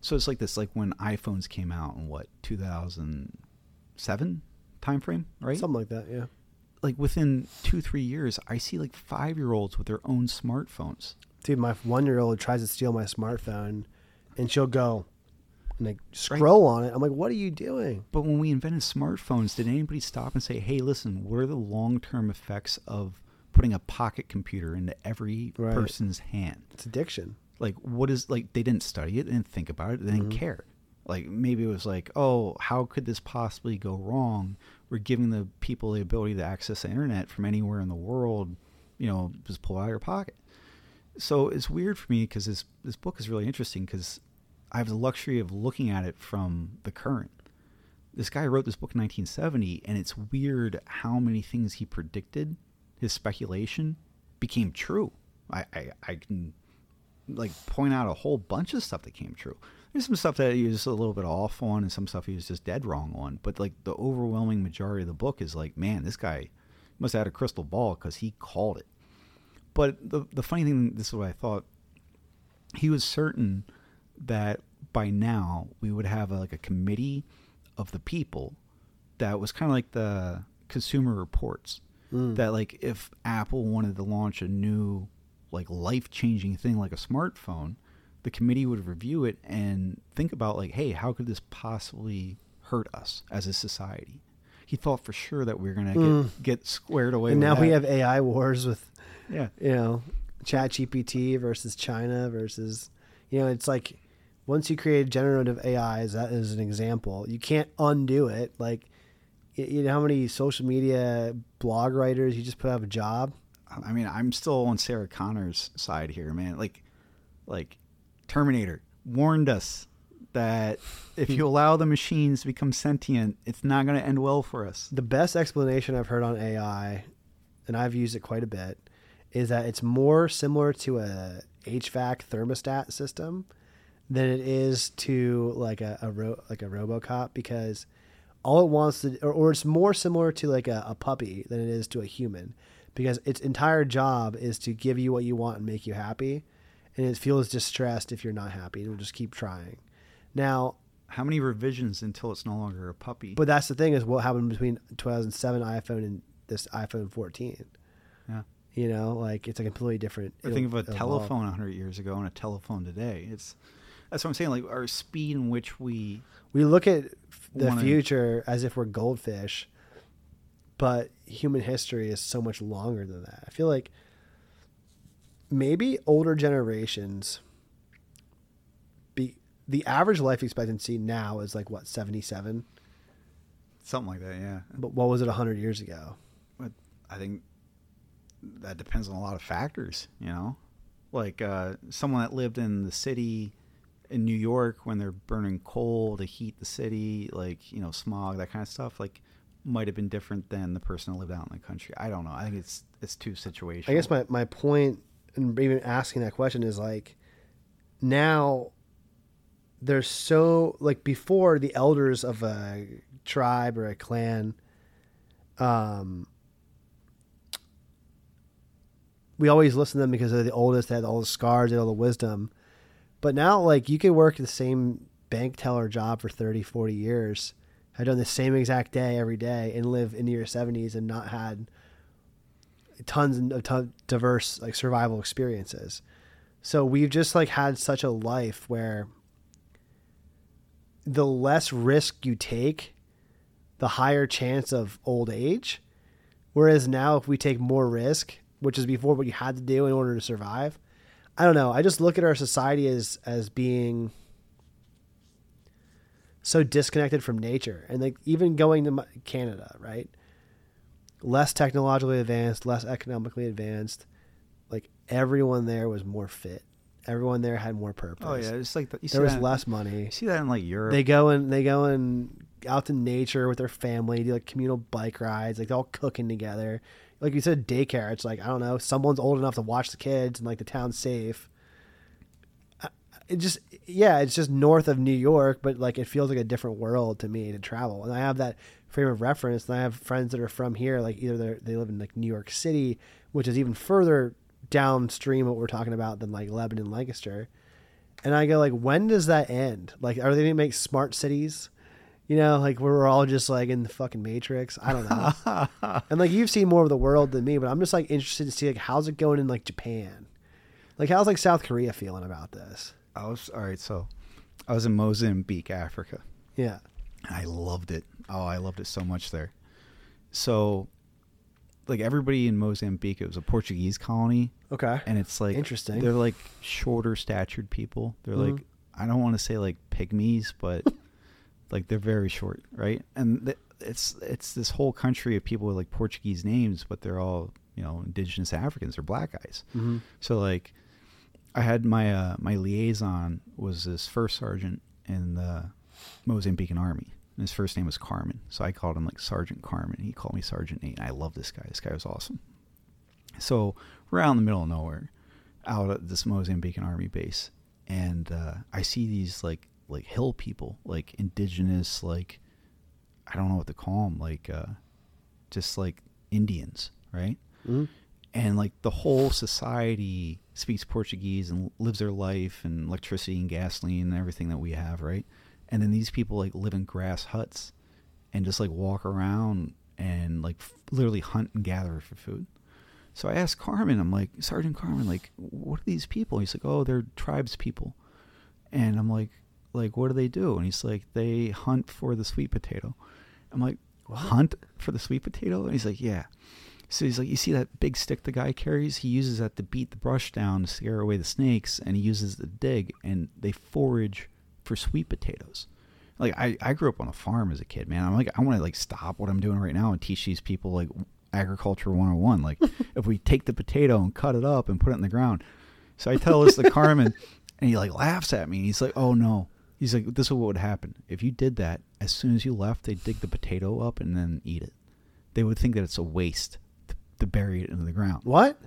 So it's like this, like when iPhones came out in what 2007 timeframe, right? Something like that, yeah. like within two three years, I see like five year olds with their own smartphones. Dude, my one year old tries to steal my smartphone and she'll go and like scroll on it. I'm like, what are you doing? But when we invented smartphones, did anybody stop and say, "Hey, listen, what are the long-term effects of putting a pocket computer into every Right. person's hand?" It's addiction. Like, what is like? They didn't study it, they didn't think about it, they didn't Mhm. care. Like maybe it was like, "Oh, how could this possibly go wrong?" We're giving the people the ability to access the internet from anywhere in the world. You know, just pull out your pocket. So it's weird for me because this this book is really interesting because I have the luxury of looking at it from the current. This guy wrote this book in 1970 and it's weird how many things he predicted his speculation became true. I i, I can like point out a whole bunch of stuff that came true. There's some stuff that he was just a little bit off on and some stuff he was just dead wrong on but like the overwhelming majority of the book is like man this guy must have had a crystal ball because he called it. But the the funny thing this is what i thought. He was certain that by now we would have a, like a committee of the people that was kind of like the consumer reports Mm. that like if apple wanted to launch a new like life-changing thing like a smartphone the committee would review it and think about like hey how could this possibly hurt us as a society he thought for sure that we were gonna Mm. get, get squared away. and now we have AI wars with yeah. you know chat gpt versus china versus you know it's like once you create generative ai as that is an example you can't undo it like you know how many social media blog writers you just put out of a job I mean, I'm still on Sarah Connor's side here, man. Like, like Terminator warned us that if you allow the machines to become sentient, it's not going to end well for us. the best explanation i've heard on ai and i've used it quite a bit is that it's more similar to a hvac thermostat system than it is to like a, a ro- like a robocop because all it wants to or, or it's more similar to like a, a puppy than it is to a human because its entire job is to give you what you want and make you happy and it feels distressed if you're not happy and will just keep trying now How many revisions until it's no longer a puppy? but that's the thing is what happened between 2007 iphone and this iphone 14 yeah. you know like it's a completely different I think of a evolve. telephone 100 years ago and a telephone today. It's that's what I'm saying. Like our speed in which we we look at the Wanna- future as if we're goldfish but human history is so much longer than that i feel like maybe older generations be the average life expectancy now is like what 77 something like that. Yeah. but what was it 100 years ago But I think that depends on a lot of factors, you know? Like uh, someone that lived in the city in New York when they're burning coal to heat the city, like, you know, smog, that kind of stuff, like might have been different than the person that lived out in the country. I don't know. I think it's it's too situational. I guess my, my point in even asking that question is like now there's so like before the elders of a tribe or a clan um we always listen to them because they're the oldest they had all the scars they had all the wisdom but now like you can work the same bank teller job for 30 40 years have done the same exact day every day and live into your 70s and not had tons of ton, diverse like survival experiences. So we've just like had such a life where the less risk you take, the higher chance of old age. Whereas now, if we take more risk, which is before what you had to do in order to survive, I don't know. I just look at our society as as being so disconnected from nature, and like even going to Canada, right? less technologically advanced, less economically advanced. Like everyone there was more fit. Everyone there had more purpose. Oh yeah, it's like the, you see there was that- less money. You see that in like Europe. They go and they go and out to nature with their family, do like communal bike rides, like they're all cooking together. Like you said, daycare. It's like I don't know, someone's old enough to watch the kids and like the town's safe. It just yeah, it's just north of New York, but like it feels like a different world to me to travel. And I have that frame of reference. And I have friends that are from here, like either they live in like New York City, which is even further downstream what we're talking about than like Lebanon, Lancaster. And I go like, when does that end? Like, are they gonna make smart cities? You know, like where we're all just like in the fucking matrix. I don't know. and like you've seen more of the world than me, but I'm just like interested to see like how's it going in like Japan. Like how's like South Korea feeling about this? I was all right. So I was in Mozambique, Africa. Yeah. I loved it. Oh, I loved it so much there. So, like everybody in Mozambique, it was a Portuguese colony, Okay. and it's like Interesting. They're like shorter statured people. They're Mhm. like I don't want to say like pygmies, but like they're very short, right? And th- it's it's this whole country of people with like Portuguese names, but they're all you know indigenous Africans or black guys. hmm So like, I had my uh, my liaison was this first sergeant in the Mozambican army. And his first name was Carmen, so I called him like Sergeant Carmen. He called me Sergeant Nate. And I love this guy. This guy was awesome. So we're out in the middle of nowhere, out at this Mozambican army base, and uh, I see these like like hill people, like indigenous, like I don't know what to call them, like uh, just like Indians, right? hmm and like the whole society speaks Portuguese and lives their life and electricity and gasoline and everything that we have, right? And then these people like live in grass huts and just like walk around and like f- literally hunt and gather for food. So I asked Carmen, I'm like, Sergeant Carmen, like, what are these people? He's like, oh, they're tribes people. And I'm like, like, what do they do? And he's like, they hunt for the sweet potato. I'm like, hunt for the sweet potato? And he's like, yeah. So he's like, you see that big stick the guy carries? He uses that to beat the brush down to scare away the snakes, and he uses the dig, and they forage for sweet potatoes. Like I, I grew up on a farm as a kid, man. I'm like, I want to like stop what I'm doing right now and teach these people like agriculture 101. Like if we take the potato and cut it up and put it in the ground. So I tell this to Carmen, and he like laughs at me. He's like, oh no. He's like, this is what would happen if you did that. As soon as you left, they'd dig the potato up and then eat it. They would think that it's a waste to, to bury it into the ground. What?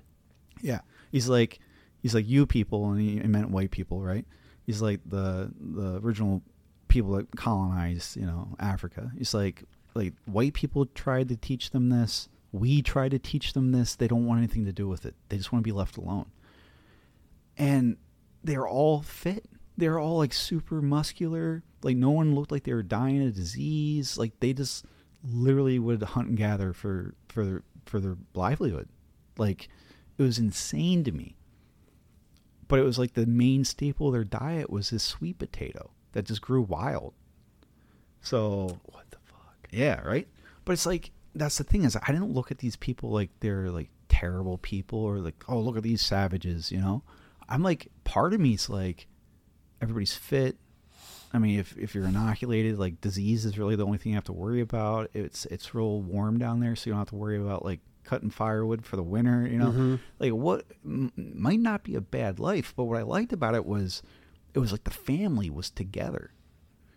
Yeah. He's like, he's like you people, and he, meant white people, right? He's like the the original people that colonized, you know, Africa. He's like, like white people tried to teach them this. We tried to teach them this. They don't want anything to do with it. They just want to be left alone. And they're all fit. They're all like super muscular. Like no one looked like they were dying of disease. Like they just literally would hunt and gather for for their, for their livelihood. Like it was insane to me. But it was like the main staple of their diet was this sweet potato that just grew wild. So What the fuck? yeah, right. But it's like that's the thing is I didn't look at these people like they're like terrible people or like oh look at these savages, you know. I'm like part of me's like everybody's fit. I mean, if if you're inoculated, like disease is really the only thing you have to worry about. It's it's real warm down there, so you don't have to worry about like cutting firewood for the winter. You know, Mhm. like what m- might not be a bad life, but what I liked about it was it was like the family was together.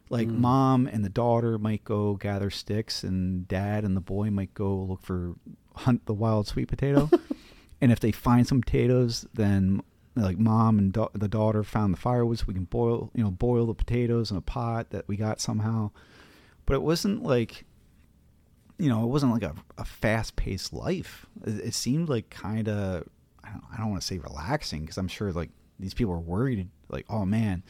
Like Mm. mom and the daughter might go gather sticks, and dad and the boy might go look for hunt the wild sweet potato. and if they find some potatoes, then like mom and da- the daughter found the firewood, so we can boil you know boil the potatoes in a pot that we got somehow. But it wasn't like you know it wasn't like a, a fast paced life. It, it seemed like kind of I don't, I don't want to say relaxing because I'm sure like these people are worried like oh man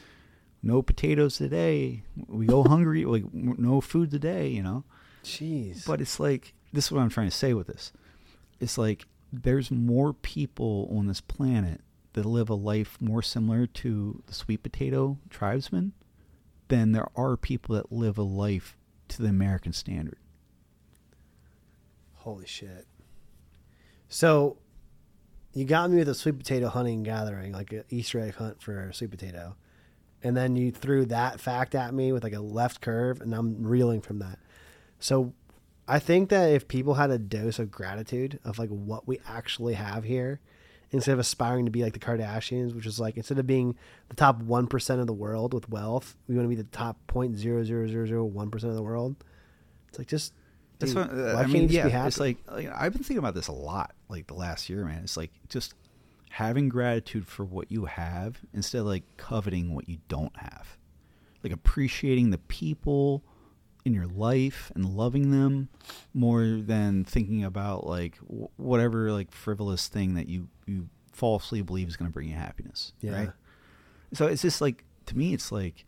no potatoes today we go hungry like no food today you know Jeez. but it's like this is what I'm trying to say with this. It's like there's more people on this planet that live a life more similar to the sweet potato tribesmen than there are people that live a life to the American standard. Holy shit. So you got me with a sweet potato hunting and gathering, like an Easter egg hunt for a sweet potato. And then you threw that fact at me with like a left curve, and I'm reeling from that. So I think that if people had a dose of gratitude of like what we actually have here, instead of aspiring to be like the Kardashians, which is like instead of being the top one percent of the world with wealth, we want to be the top point zero zero zero zero one percent of the world. It's like just That's dude, what uh, I mean. Yeah, be happy? it's like, like I've been thinking about this a lot, like the last year, man. It's like just having gratitude for what you have instead of like coveting what you don't have, like appreciating the people in your life and loving them more than thinking about like w- whatever like frivolous thing that you you falsely believe is going to bring you happiness. Yeah. Right. So it's just like to me, it's like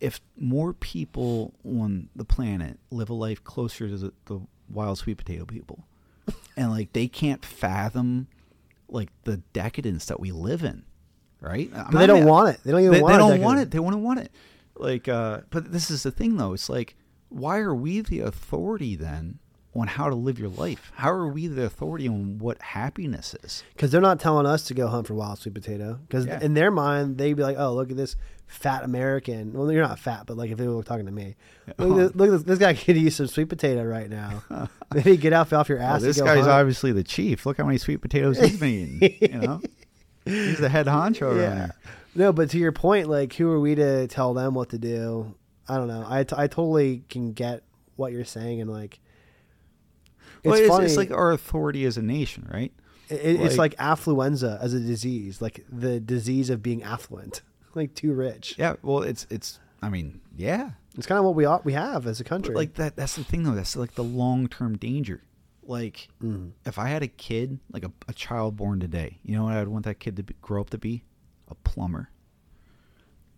if more people on the planet live a life closer to the, the wild sweet potato people, and like they can't fathom like the decadence that we live in, right? But they don't want it. They don't even They, want they don't want it. They want to want it. Like, uh, but this is the thing, though. It's like, why are we the authority then on how to live your life? How are we the authority on what happiness is? Because they're not telling us to go hunt for wild sweet potato. Because Yeah. in their mind, they'd be like, "Oh, look at this fat American." Well, you're not fat, but like if they were talking to me, look, at this, look this, this guy could use some sweet potato right now. Maybe get off off your Oh, ass. and this guy's hunt. obviously the chief. Look how many sweet potatoes he's been eating. You know, he's the head honcho Yeah. here. No, but to your point, like, who are we to tell them what to do? I don't know. I, t- I totally can get what you're saying, and like, it's well, it's, funny. it's like our authority as a nation, right? It- it's like- like affluenza as a disease, like the disease of being affluent, like too rich. Yeah. Well, it's it's. I mean, yeah. It's kind of what we ought, we have as a country. But like that. That's the thing, though. That's like the long term danger. Like, Mhm. if I had a kid, like a, a child born today, you know what I would want that kid to be, grow up to be? A plumber.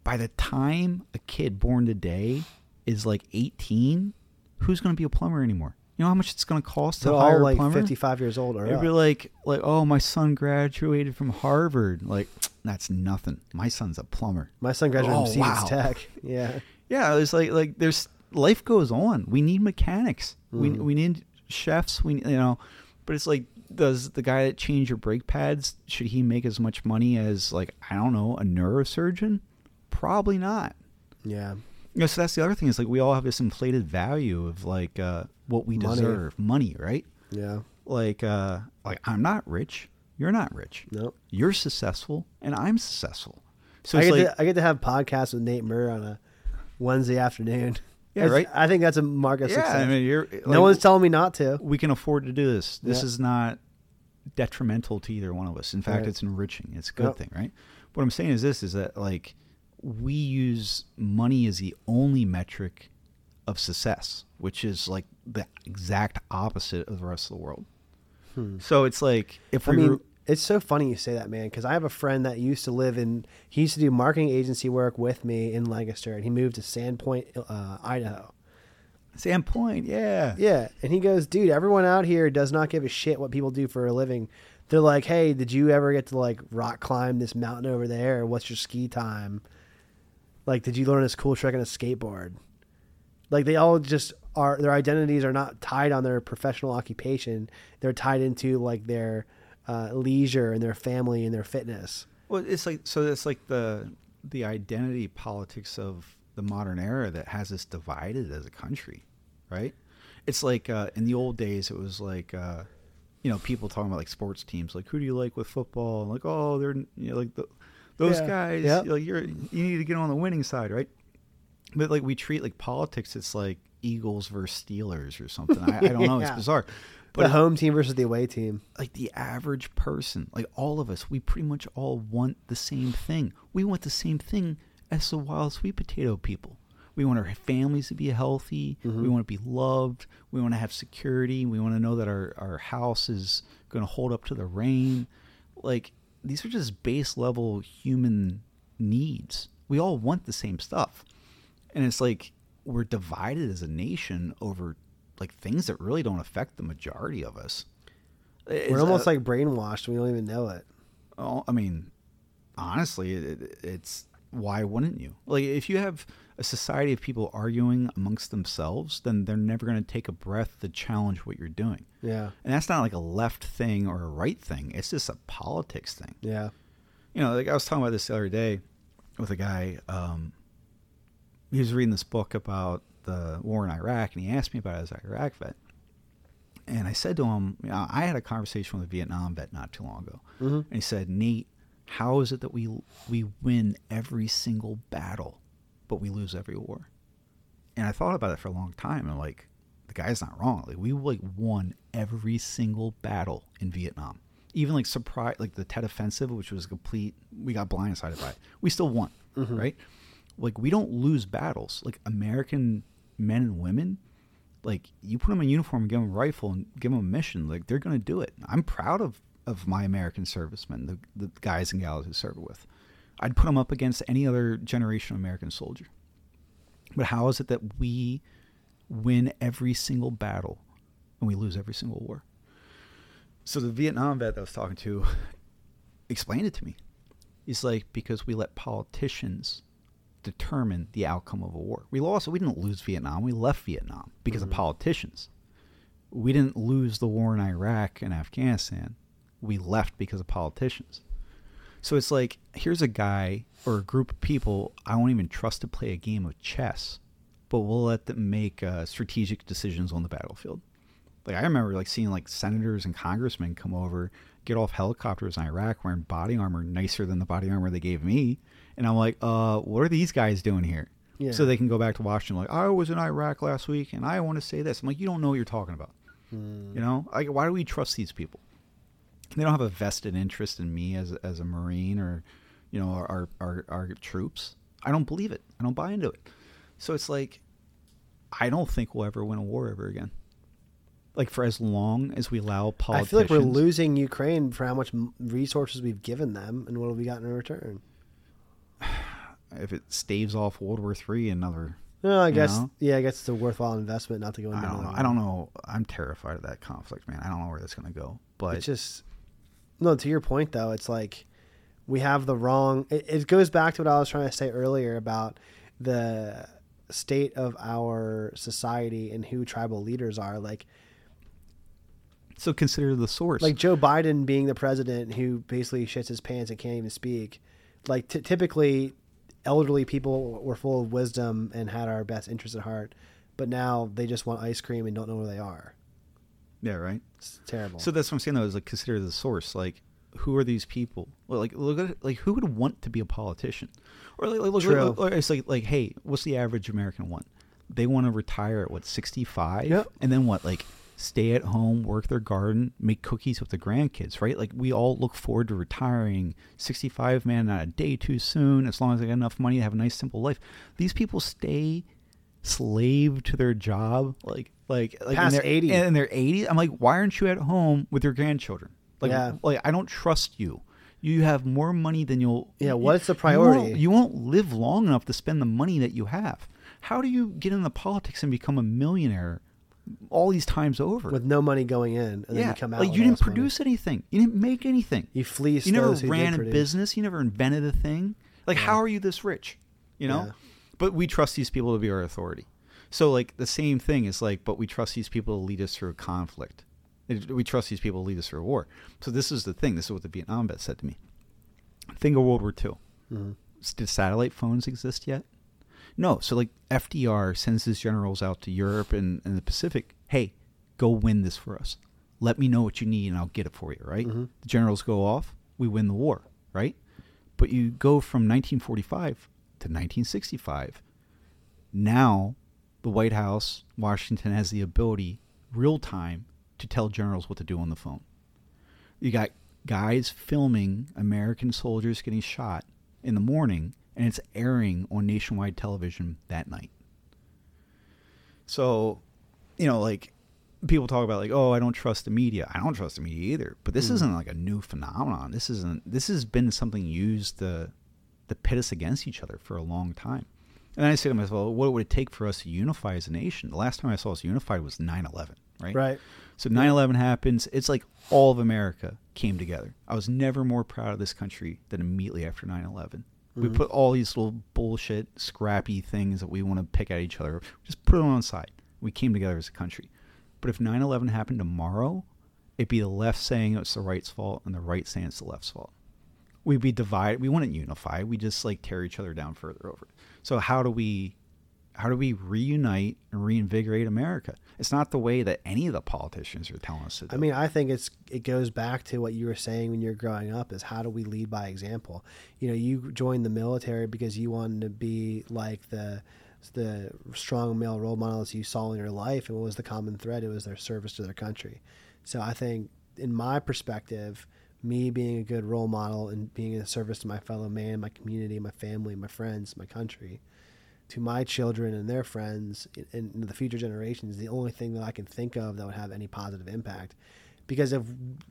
By the time a kid born today is like 18, who's going to be a plumber anymore? You know how much it's going to cost to they're hire all a like plumber? 55 years old or It'd be up. like, like, oh, my son graduated from Harvard. Like, that's nothing. My son's a plumber. My son graduated Oh, from Stevens wow. Tech. Yeah. Yeah, it's like, like, there's life goes on. We need mechanics. We Mhm. we need chefs. We you know, but it's like does the guy that changed your brake pads should he make as much money as like I don't know a neurosurgeon? Probably not. Yeah. You know, so that's the other thing is like we all have this inflated value of like uh, what we Money. deserve, money, right? Yeah. Like uh, like I'm not rich, you're not rich. Nope. You're successful, and I'm successful. So I it's get like to, I get to have podcasts with Nate Murr on a Wednesday afternoon. Yeah, right. I think that's a mark of yeah, success. I mean, you're no one's telling me not to. we can afford to do this. This Yeah. is not detrimental to either one of us. In fact, Right. it's enriching. It's a good Yep. thing, right? What I'm saying is this: is that like we use money as the only metric of success, which is like the exact opposite of the rest of the world. Hmm. So it's like if I we mean, were, it's so funny you say that, man, because I have a friend that used to live in. He used to do marketing agency work with me in Lancaster, and he moved to Sandpoint, uh, Idaho. Sandpoint, yeah, Yeah, and he goes, dude, everyone out here does not give a shit what people do for a living. They're like, hey, did you ever get to like rock climb this mountain over there? What's your ski time? Like, did you learn this cool trick on a skateboard? Like, they all just are. Their identities are not tied on their professional occupation. They're tied into like their uh, leisure and their family and their fitness. Well, it's like so. It's like the the identity politics of the modern era that has us divided as a country, right? It's like uh, in the old days, it was like uh, you know people talking about like sports teams, like who do you like with football? And like oh, they're you know, like the, those Yeah. guys. Yep. Like you're you need to get on the winning side, right? But like we treat like politics, it's like Eagles versus Steelers or something. I, I don't know. It's Yeah. bizarre. the home team versus the away team. like the average person, like all of us, we pretty much all want the same thing. We want the same thing as the wild sweet potato people. We want our families to be healthy. We Mhm. want to be loved. We want to have security. We want to know that our, our house is going to hold up to the rain. Like, these are just base level human needs. We all want the same stuff. And it's like we're divided as a nation over like things that really don't affect the majority of us. It's, We're almost uh, like brainwashed. We don't even know it. Oh, I mean, honestly, it- it's why wouldn't you? Like, if you have a society of people arguing amongst themselves, then they're never going to take a breath to challenge what you're doing. Yeah. And that's not like a left thing or a right thing. It's just a politics thing. Yeah. You know, like I was talking about this the other day with a guy. Um, he was reading this book about the war in Iraq, and he asked me about it as an Iraq vet. And I said to him, you know, I had a conversation with a Vietnam vet not too long ago. hmm And he said, Nate, how is it that we we win every single battle, but we lose every war? And I thought about it for a long time, and like, the guy's not wrong. Like, we like won every single battle in Vietnam, even like surprise, like the Tet Offensive, which was complete. We got blindsided by it. We still won, Mhm. right? Like, we don't lose battles. Like American men and women, like you put them in uniform and give them a rifle and give them a mission, like they're going to do it. I'm proud of of my American servicemen, the the guys and gals who serve with. I'd put them up against any other generation of American soldier. But how is it that we win every single battle and we lose every single war? So the Vietnam vet that I was talking to explained it to me. He's like, because we let politicians determine the outcome of a war. We lost. We didn't lose Vietnam. We left Vietnam because Mhm. of politicians. We didn't lose the war in Iraq and Afghanistan. We left because of politicians. So it's like here's a guy or a group of people I won't even trust to play a game of chess, but we'll let them make uh, strategic decisions on the battlefield. Like I remember like seeing like senators and congressmen come over, get off helicopters in Iraq wearing body armor nicer than the body armor they gave me, and I'm like, uh, what are these guys doing here? Yeah. So they can go back to Washington like I was in Iraq last week and I want to say this. I'm like, you don't know what you're talking about. Mm. You know, like why do we trust these people? They don't have a vested interest in me as as a marine or, you know, our our our troops. I don't believe it. I don't buy into it. So it's like, I don't think we'll ever win a war ever again. Like for as long as we allow I feel like we're losing Ukraine for how much resources we've given them, and what have we gotten in return? If it staves off World War Three, another. No, I You guess know? yeah, I guess it's a worthwhile investment not to go into. I don't know. I don't know. I'm terrified of that conflict, man. I don't know where that's going to go. But It's just no. To your point, though, it's like we have the wrong. It, it goes back to what I was trying to say earlier about the state of our society and who tribal leaders are. Like So consider the source. like Joe Biden being the president who basically shits his pants and can't even speak. Like t- typically, elderly people were full of wisdom and had our best interests at heart, but now they just want ice cream and don't know where they are. Yeah, right. It's terrible. So that's what I'm saying though is like consider the source. Like who are these people? Well, like look at like who would want to be a politician? Or like, like look, True. look, it's like like hey, what's the average American want? They want to retire at what 65 Yep. and then what like stay at home, work their garden, make cookies with the grandkids, right? Like we all look forward to retiring 65 man not a day too soon as long as they got enough money to have a nice simple life. These people stay slave to their job like like like Past in their, 80. and they're 80 i'm like why aren't you at home with your grandchildren like Yeah. like i don't trust you you have more money than you'll Yeah, what's the you priority? won't, you won't live long enough to spend the money that you have how do you get into politics and become a millionaire all these times over with no money going in, and then yeah you come out. like you didn't this money. produce anything you didn't make anything You fleece you never ran a produce. business you never invented a thing like how are you this rich you know Yeah. but we trust these people to be our authority so like the same thing is like but we trust these people to lead us through a conflict. We trust these people to lead us through a war. So this is the thing. This is what the vietnam vet said to me. Think of world war ii Mhm. Did satellite phones exist yet? No. So like fdr sends his generals out to europe and, and the pacific. Hey go win this for us. Let me know what you need and i'll get it for you right? Mhm. the generals go off. We win the war right? But you go from 1945 to 1965 now the white house washington has the ability real time to tell generals what to do on the phone you got guys filming American soldiers getting shot in the morning, and it's airing on nationwide television that night. So, you know, like people talk about like, oh, I don't trust the media. I don't trust the media either. But this Mm. isn't like a new phenomenon. This isn't. This has been something used to to pit us against each other for a long time. And I say to myself, well, what would it take for us to unify as a nation? The last time I saw us unified was 9-11, right? Right. So 9/11 happens. It's like all of America came together. I was never more proud of this country than immediately after 9/11. We Mhm. put all these little bullshit, scrappy things that we want to pick at each other. Just put them on the side. We came together as a country. But if 9/11 happened tomorrow, it'd be the left saying it's the right's fault and the right saying it's the left's fault. We'd be divided. We wouldn't unify. We just like tear each other down further over. it. So how do we how do we reunite and reinvigorate America? It's not the way that any of the politicians are telling us to do. I mean, I think it's it goes back to what you were saying when you were growing up is how do we lead by example? You know, you joined the military because you wanted to be like the the strong male role models you saw in your life, and what was the common thread? It was their service to their country. So I think, in my perspective, me being a good role model and being in service to my fellow man, my community, my family, my friends, my country, to my children and their friends and and the future generations is the only thing that I can think of that would have any positive impact. Because if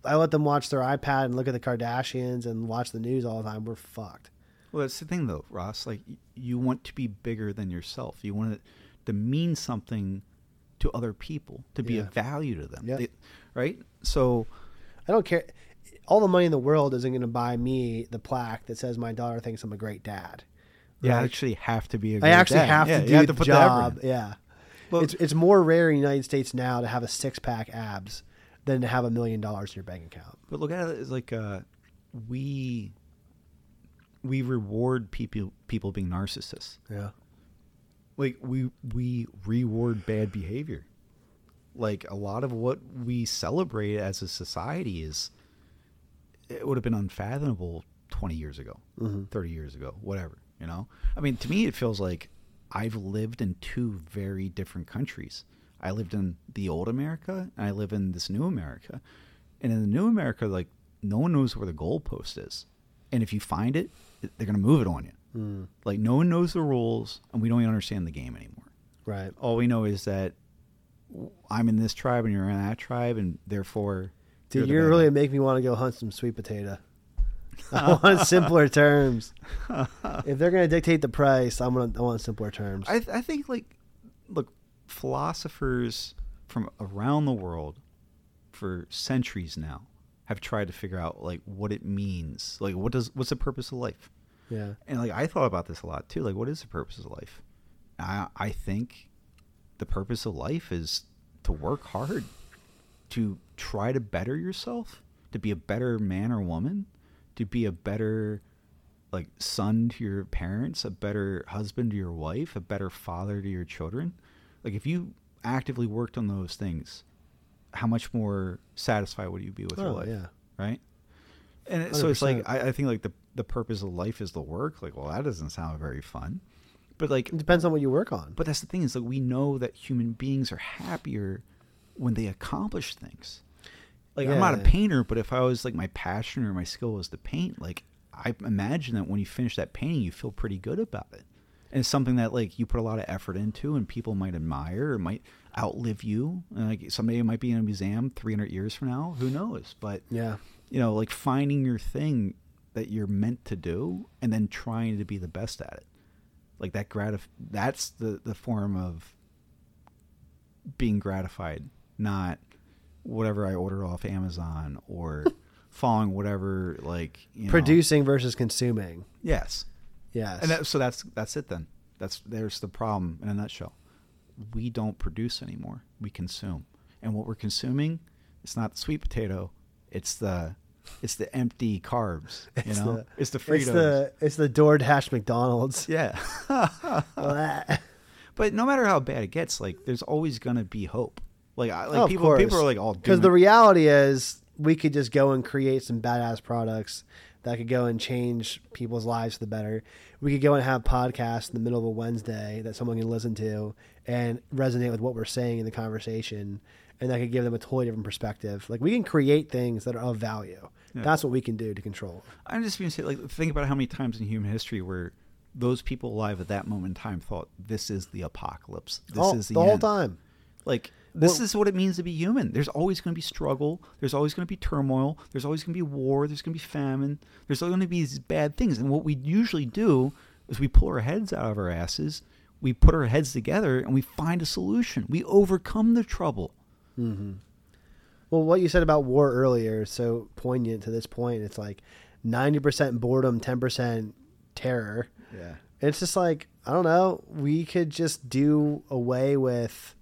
I let them watch their iPad and look at the Kardashians and watch the news all the time, we're fucked. Well, that's the thing, though, Ross. Like, you want to be bigger than yourself. You want it to mean something to other people, to be Yeah. of value to them. Yeah. They- right? So, I don't care. All the money in the world isn't going to buy me the plaque that says my daughter thinks I'm a great dad. you Right? actually have to be a I actually dad. have to you do have the effort job. yeah. Well- it's it's more rare in the United States now to have a six pack abs than to have a million dollars in your bank account. But look at it as like uh, we we reward people people being narcissists. Yeah. like we we reward bad behavior like a lot of what we celebrate as a society is it would have been unfathomable 20 years ago Mhm. 30 years ago whatever you know i mean to me it feels like i've lived in two very different countries i lived in the old america and i live in this new america and in the new america like no one knows where the goalpost is and if you find it they're going to move it on you Mm, like no one knows the rules, and we don't even understand the game anymore. right. All we know is that I'm in this tribe and you're in that tribe, and therefore, Dude, you're really make me want to go hunt some sweet potato. I want simpler terms. If they're going to dictate the price, I'm gonna I want simpler terms. I, I think like look, philosophers from around the world for centuries now have tried to figure out like what it means. Like what does what's the purpose of life? yeah. And like I thought about this a lot too. Like what is the purpose of life? I, I think the purpose of life is to work hard, to try to better yourself, to be a better man or woman, to be a better like son to your parents, a better husband to your wife, a better father to your children. Like if you actively worked on those things, how much more satisfied would you be with your Oh, life? yeah. Right. And it- so it's like I, I think like the the purpose of life is the work. Like, well, that doesn't sound very fun. But like It depends on what you work on. but that's the thing is like we know that human beings are happier when they accomplish things. Like I'm not a painter, but if I was like my passion or my skill was to paint, like I imagine that when you finish that painting, you feel pretty good about it. And it's something that like you put a lot of effort into, and people might admire or might outlive you. And, like somebody might be in a museum 300 years from now, who knows? But yeah. you know, like finding your thing that you're meant to do, and then trying to be the best at it. Like that gratif- That's the the form of being gratified, not whatever I order off Amazon or following whatever like you know. Producing versus consuming. Yes, Yes. and that, so that's that's it then. That's there's the problem in a nutshell. We don't produce anymore. We consume, and what we're consuming, it's not the sweet potato. It's the it's the empty carbs. You It's know, the- it's the Fritos. it's the it's the DoorDash McDonald's. yeah. But no matter how bad it gets, like there's always gonna be hope. Like I, like Oh, people people course. are like all Because the reality is, we could just go and create some badass products that could go and change people's lives for the better. We could go and have podcasts in the middle of a Wednesday that someone can listen to and resonate with what we're saying in the conversation, and that could give them a totally different perspective. Like we can create things that are of value. Yeah. That's what we can do to control. I'm just going to say, like, think about how many times in human history where those people alive at that moment in time thought, "This is the apocalypse. This is the, the whole time. Like, this Well- is what it means to be human. There's always going to be struggle. There's always going to be turmoil. There's always going to be war. There's going to be famine. There's always going to be these bad things. And what we usually do is we pull our heads out of our asses. We put our heads together and we find a solution. We overcome the trouble. Mm-hmm. Well, what you said about war earlier is so poignant to this point. It's like 90% boredom, 10% terror. Yeah. It's just like, I don't know, we could just do away with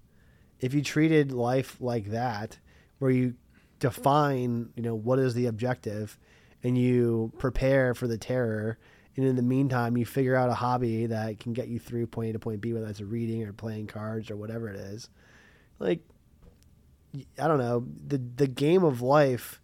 if you treated life like that, where you define, you know, what is the objective and you prepare for the terror. And in the meantime, you figure out a hobby that can get you through point A to point B, whether that's reading or playing cards or whatever it is. Like, I don't know, the the game of life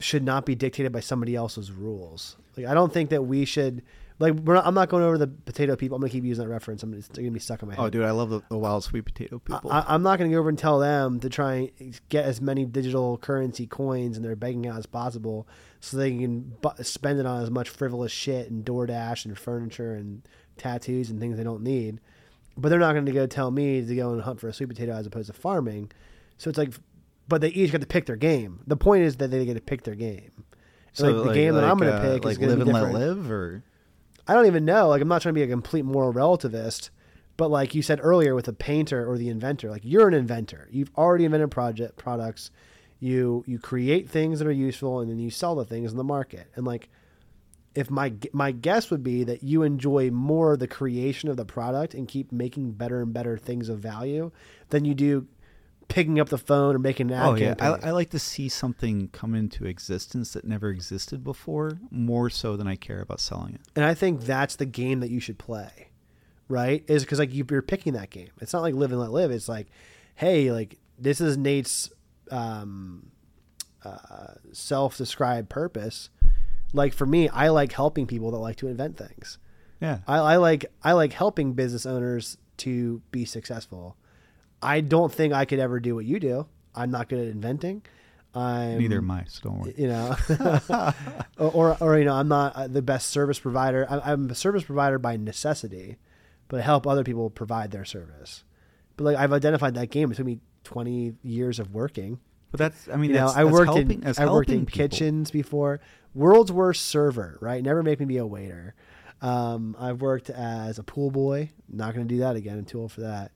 should not be dictated by somebody else's rules. Like I don't think that we should like we're not, I'm not going over the potato people. I'm gonna keep using that reference. I'm it's gonna be stuck in my head. Oh, dude, I love the, the wild sweet potato people. I, I'm not going to go over and tell them to try and get as many digital currency coins in their bank account as possible, so they can bu- spend it on as much frivolous shit and DoorDash and furniture and tattoos and things they don't need. But they're not going to go tell me to go and hunt for a sweet potato as opposed to farming. So it's like, but they each get to pick their game. The point is that they get to pick their game. so like, the game that I'm going to uh, pick like is going live be and let live, or I don't even know. Like, I'm not trying to be a complete moral relativist, but like you said earlier with the painter or the inventor, like you're an inventor. You've already invented project products. You you create things that are useful, and then you sell the things in the market. And like, if my my guess would be that you enjoy more the creation of the product and keep making better and better things of value than you do picking up the phone or making an ad oh yeah. I, I like to see something come into existence that never existed before, more so than I care about selling it. And I think that's the game that you should play, right? Is because like you- you're picking that game. It's not like live and let live. It's like, hey, like this is Nate's um, uh, self-described purpose. Like for me, I like helping people that like to invent things. Yeah, I, I like I like helping business owners to be successful. I don't think I could ever do what you do. I'm not good at inventing. I'm neither am I. So don't worry. you know, or, or or you know, I'm not uh, the best service provider. I, I'm a service provider by necessity, but I help other people provide their service. But like I've identified that game. It took me 20 years of working. But that's, I mean, You know, I that's worked helping, in I worked in people. kitchens before. World's worst server, right? Never make me be a waiter. Um, I've worked as a pool boy. Not going to do that again. I'm too old for that.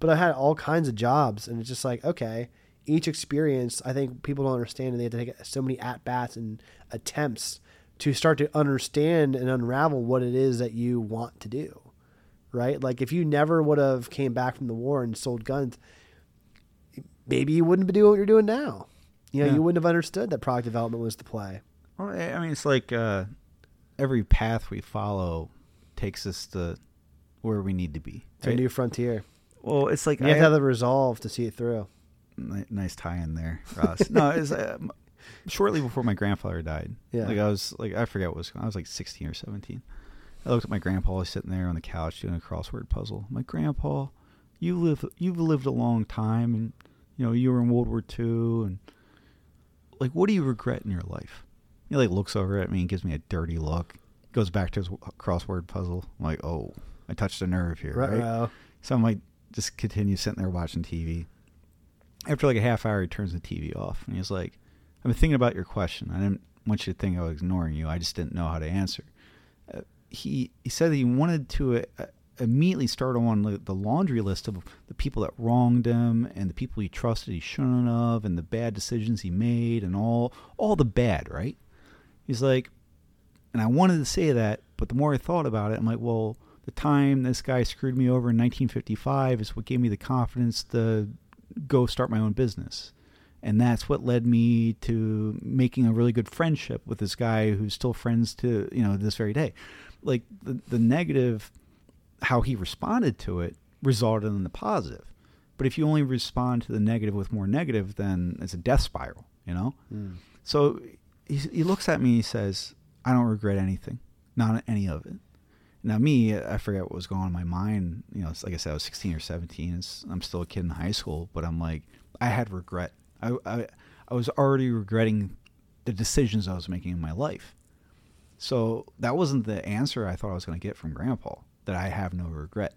But I had all kinds of jobs, and it's just like okay. Each experience, I think people don't understand, and they have to take so many at bats and attempts to start to understand and unravel what it is that you want to do, right? Like if you never would have came back from the war and sold guns, maybe you wouldn't be doing what you're doing now. You know, Yeah. you wouldn't have understood that product development was the play. Well, I mean, it's like uh, every path we follow takes us to where we need to be. It's a new frontier. Well, it's like You I have to have the resolve to see it through. Nice tie in there, Ross. no, it's uh, shortly before my grandfather died. Yeah. like I was like I forget what was I was like sixteen or seventeen. I looked at my grandpa he's sitting there on the couch doing a crossword puzzle. I'm like, Grandpa, you live you've lived a long time, and you know you were in World War II, and like, what do you regret in your life? He like looks over at me and gives me a dirty look. Goes back to his crossword puzzle. I'm like, oh, I touched a nerve here, right? Ruh-roh. So I'm like, just continues sitting there watching TV. After like a half hour, he turns the TV off and he's like, I've been thinking about your question. I didn't want you to think I was ignoring you. I just didn't know how to answer. Uh, he he said that he wanted to uh, immediately start on the, the laundry list of the people that wronged him and the people he trusted he shouldn't have and the bad decisions he made and all all the bad, right? He's like, and I wanted to say that, but the more I thought about it, I'm like, well, the time this guy screwed me over in 1955 is what gave me the confidence to go start my own business. And that's what led me to making a really good friendship with this guy who's still friends to, you know, this very day. Like the, the negative, how he responded to it resulted in the positive. But if you only respond to the negative with more negative, then it's a death spiral, you know? Mm. So he, he looks at me and he says, I don't regret anything, not any of it. Now, me, I forget what was going on in my mind. You know, like I said, I was 16 or 17. It's, I'm still a kid in high school, but I'm like, I had regret. I, I, I was already regretting the decisions I was making in my life. So that wasn't the answer I thought I was going to get from Grandpa, that I have no regret.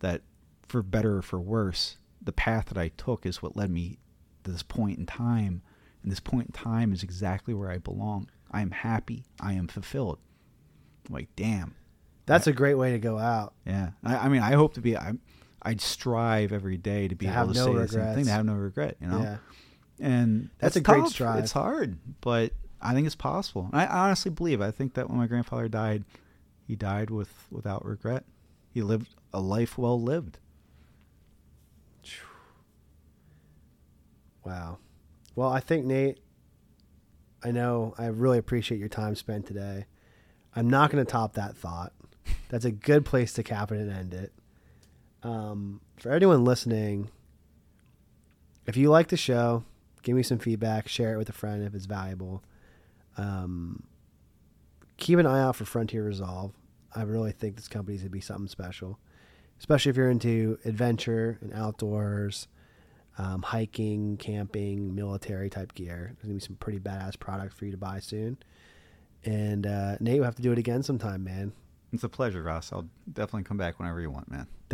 That for better or for worse, the path that I took is what led me to this point in time. And this point in time is exactly where I belong. I am happy. I am fulfilled. I'm like, damn. That's a great way to go out. Yeah. I, I mean, I hope to be, I, I'd strive every day to be To able to no say the same thing, regrets. to have no regret, you know? Yeah. And That's it's a great tough. strive. It's hard, but I think it's possible. I honestly believe. I think that when my grandfather died, he died with without regret. He lived a life well lived. Wow. Well, I think Nate, I know I really appreciate your time spent today. I'm not going to top that thought. That's a good place to cap it and end it. Um, for anyone listening, if you like the show, give me some feedback, share it with a friend if it's valuable. Um, keep an eye out for Frontier Resolve. I really think this company's to be something special, especially if you're into adventure and outdoors um, hiking, camping, military type gear. There's gonna be some pretty badass products for you to buy soon. And uh, Nate, we'll have to do it again sometime, man. It's a pleasure, Ross. I'll definitely come back whenever you want, man.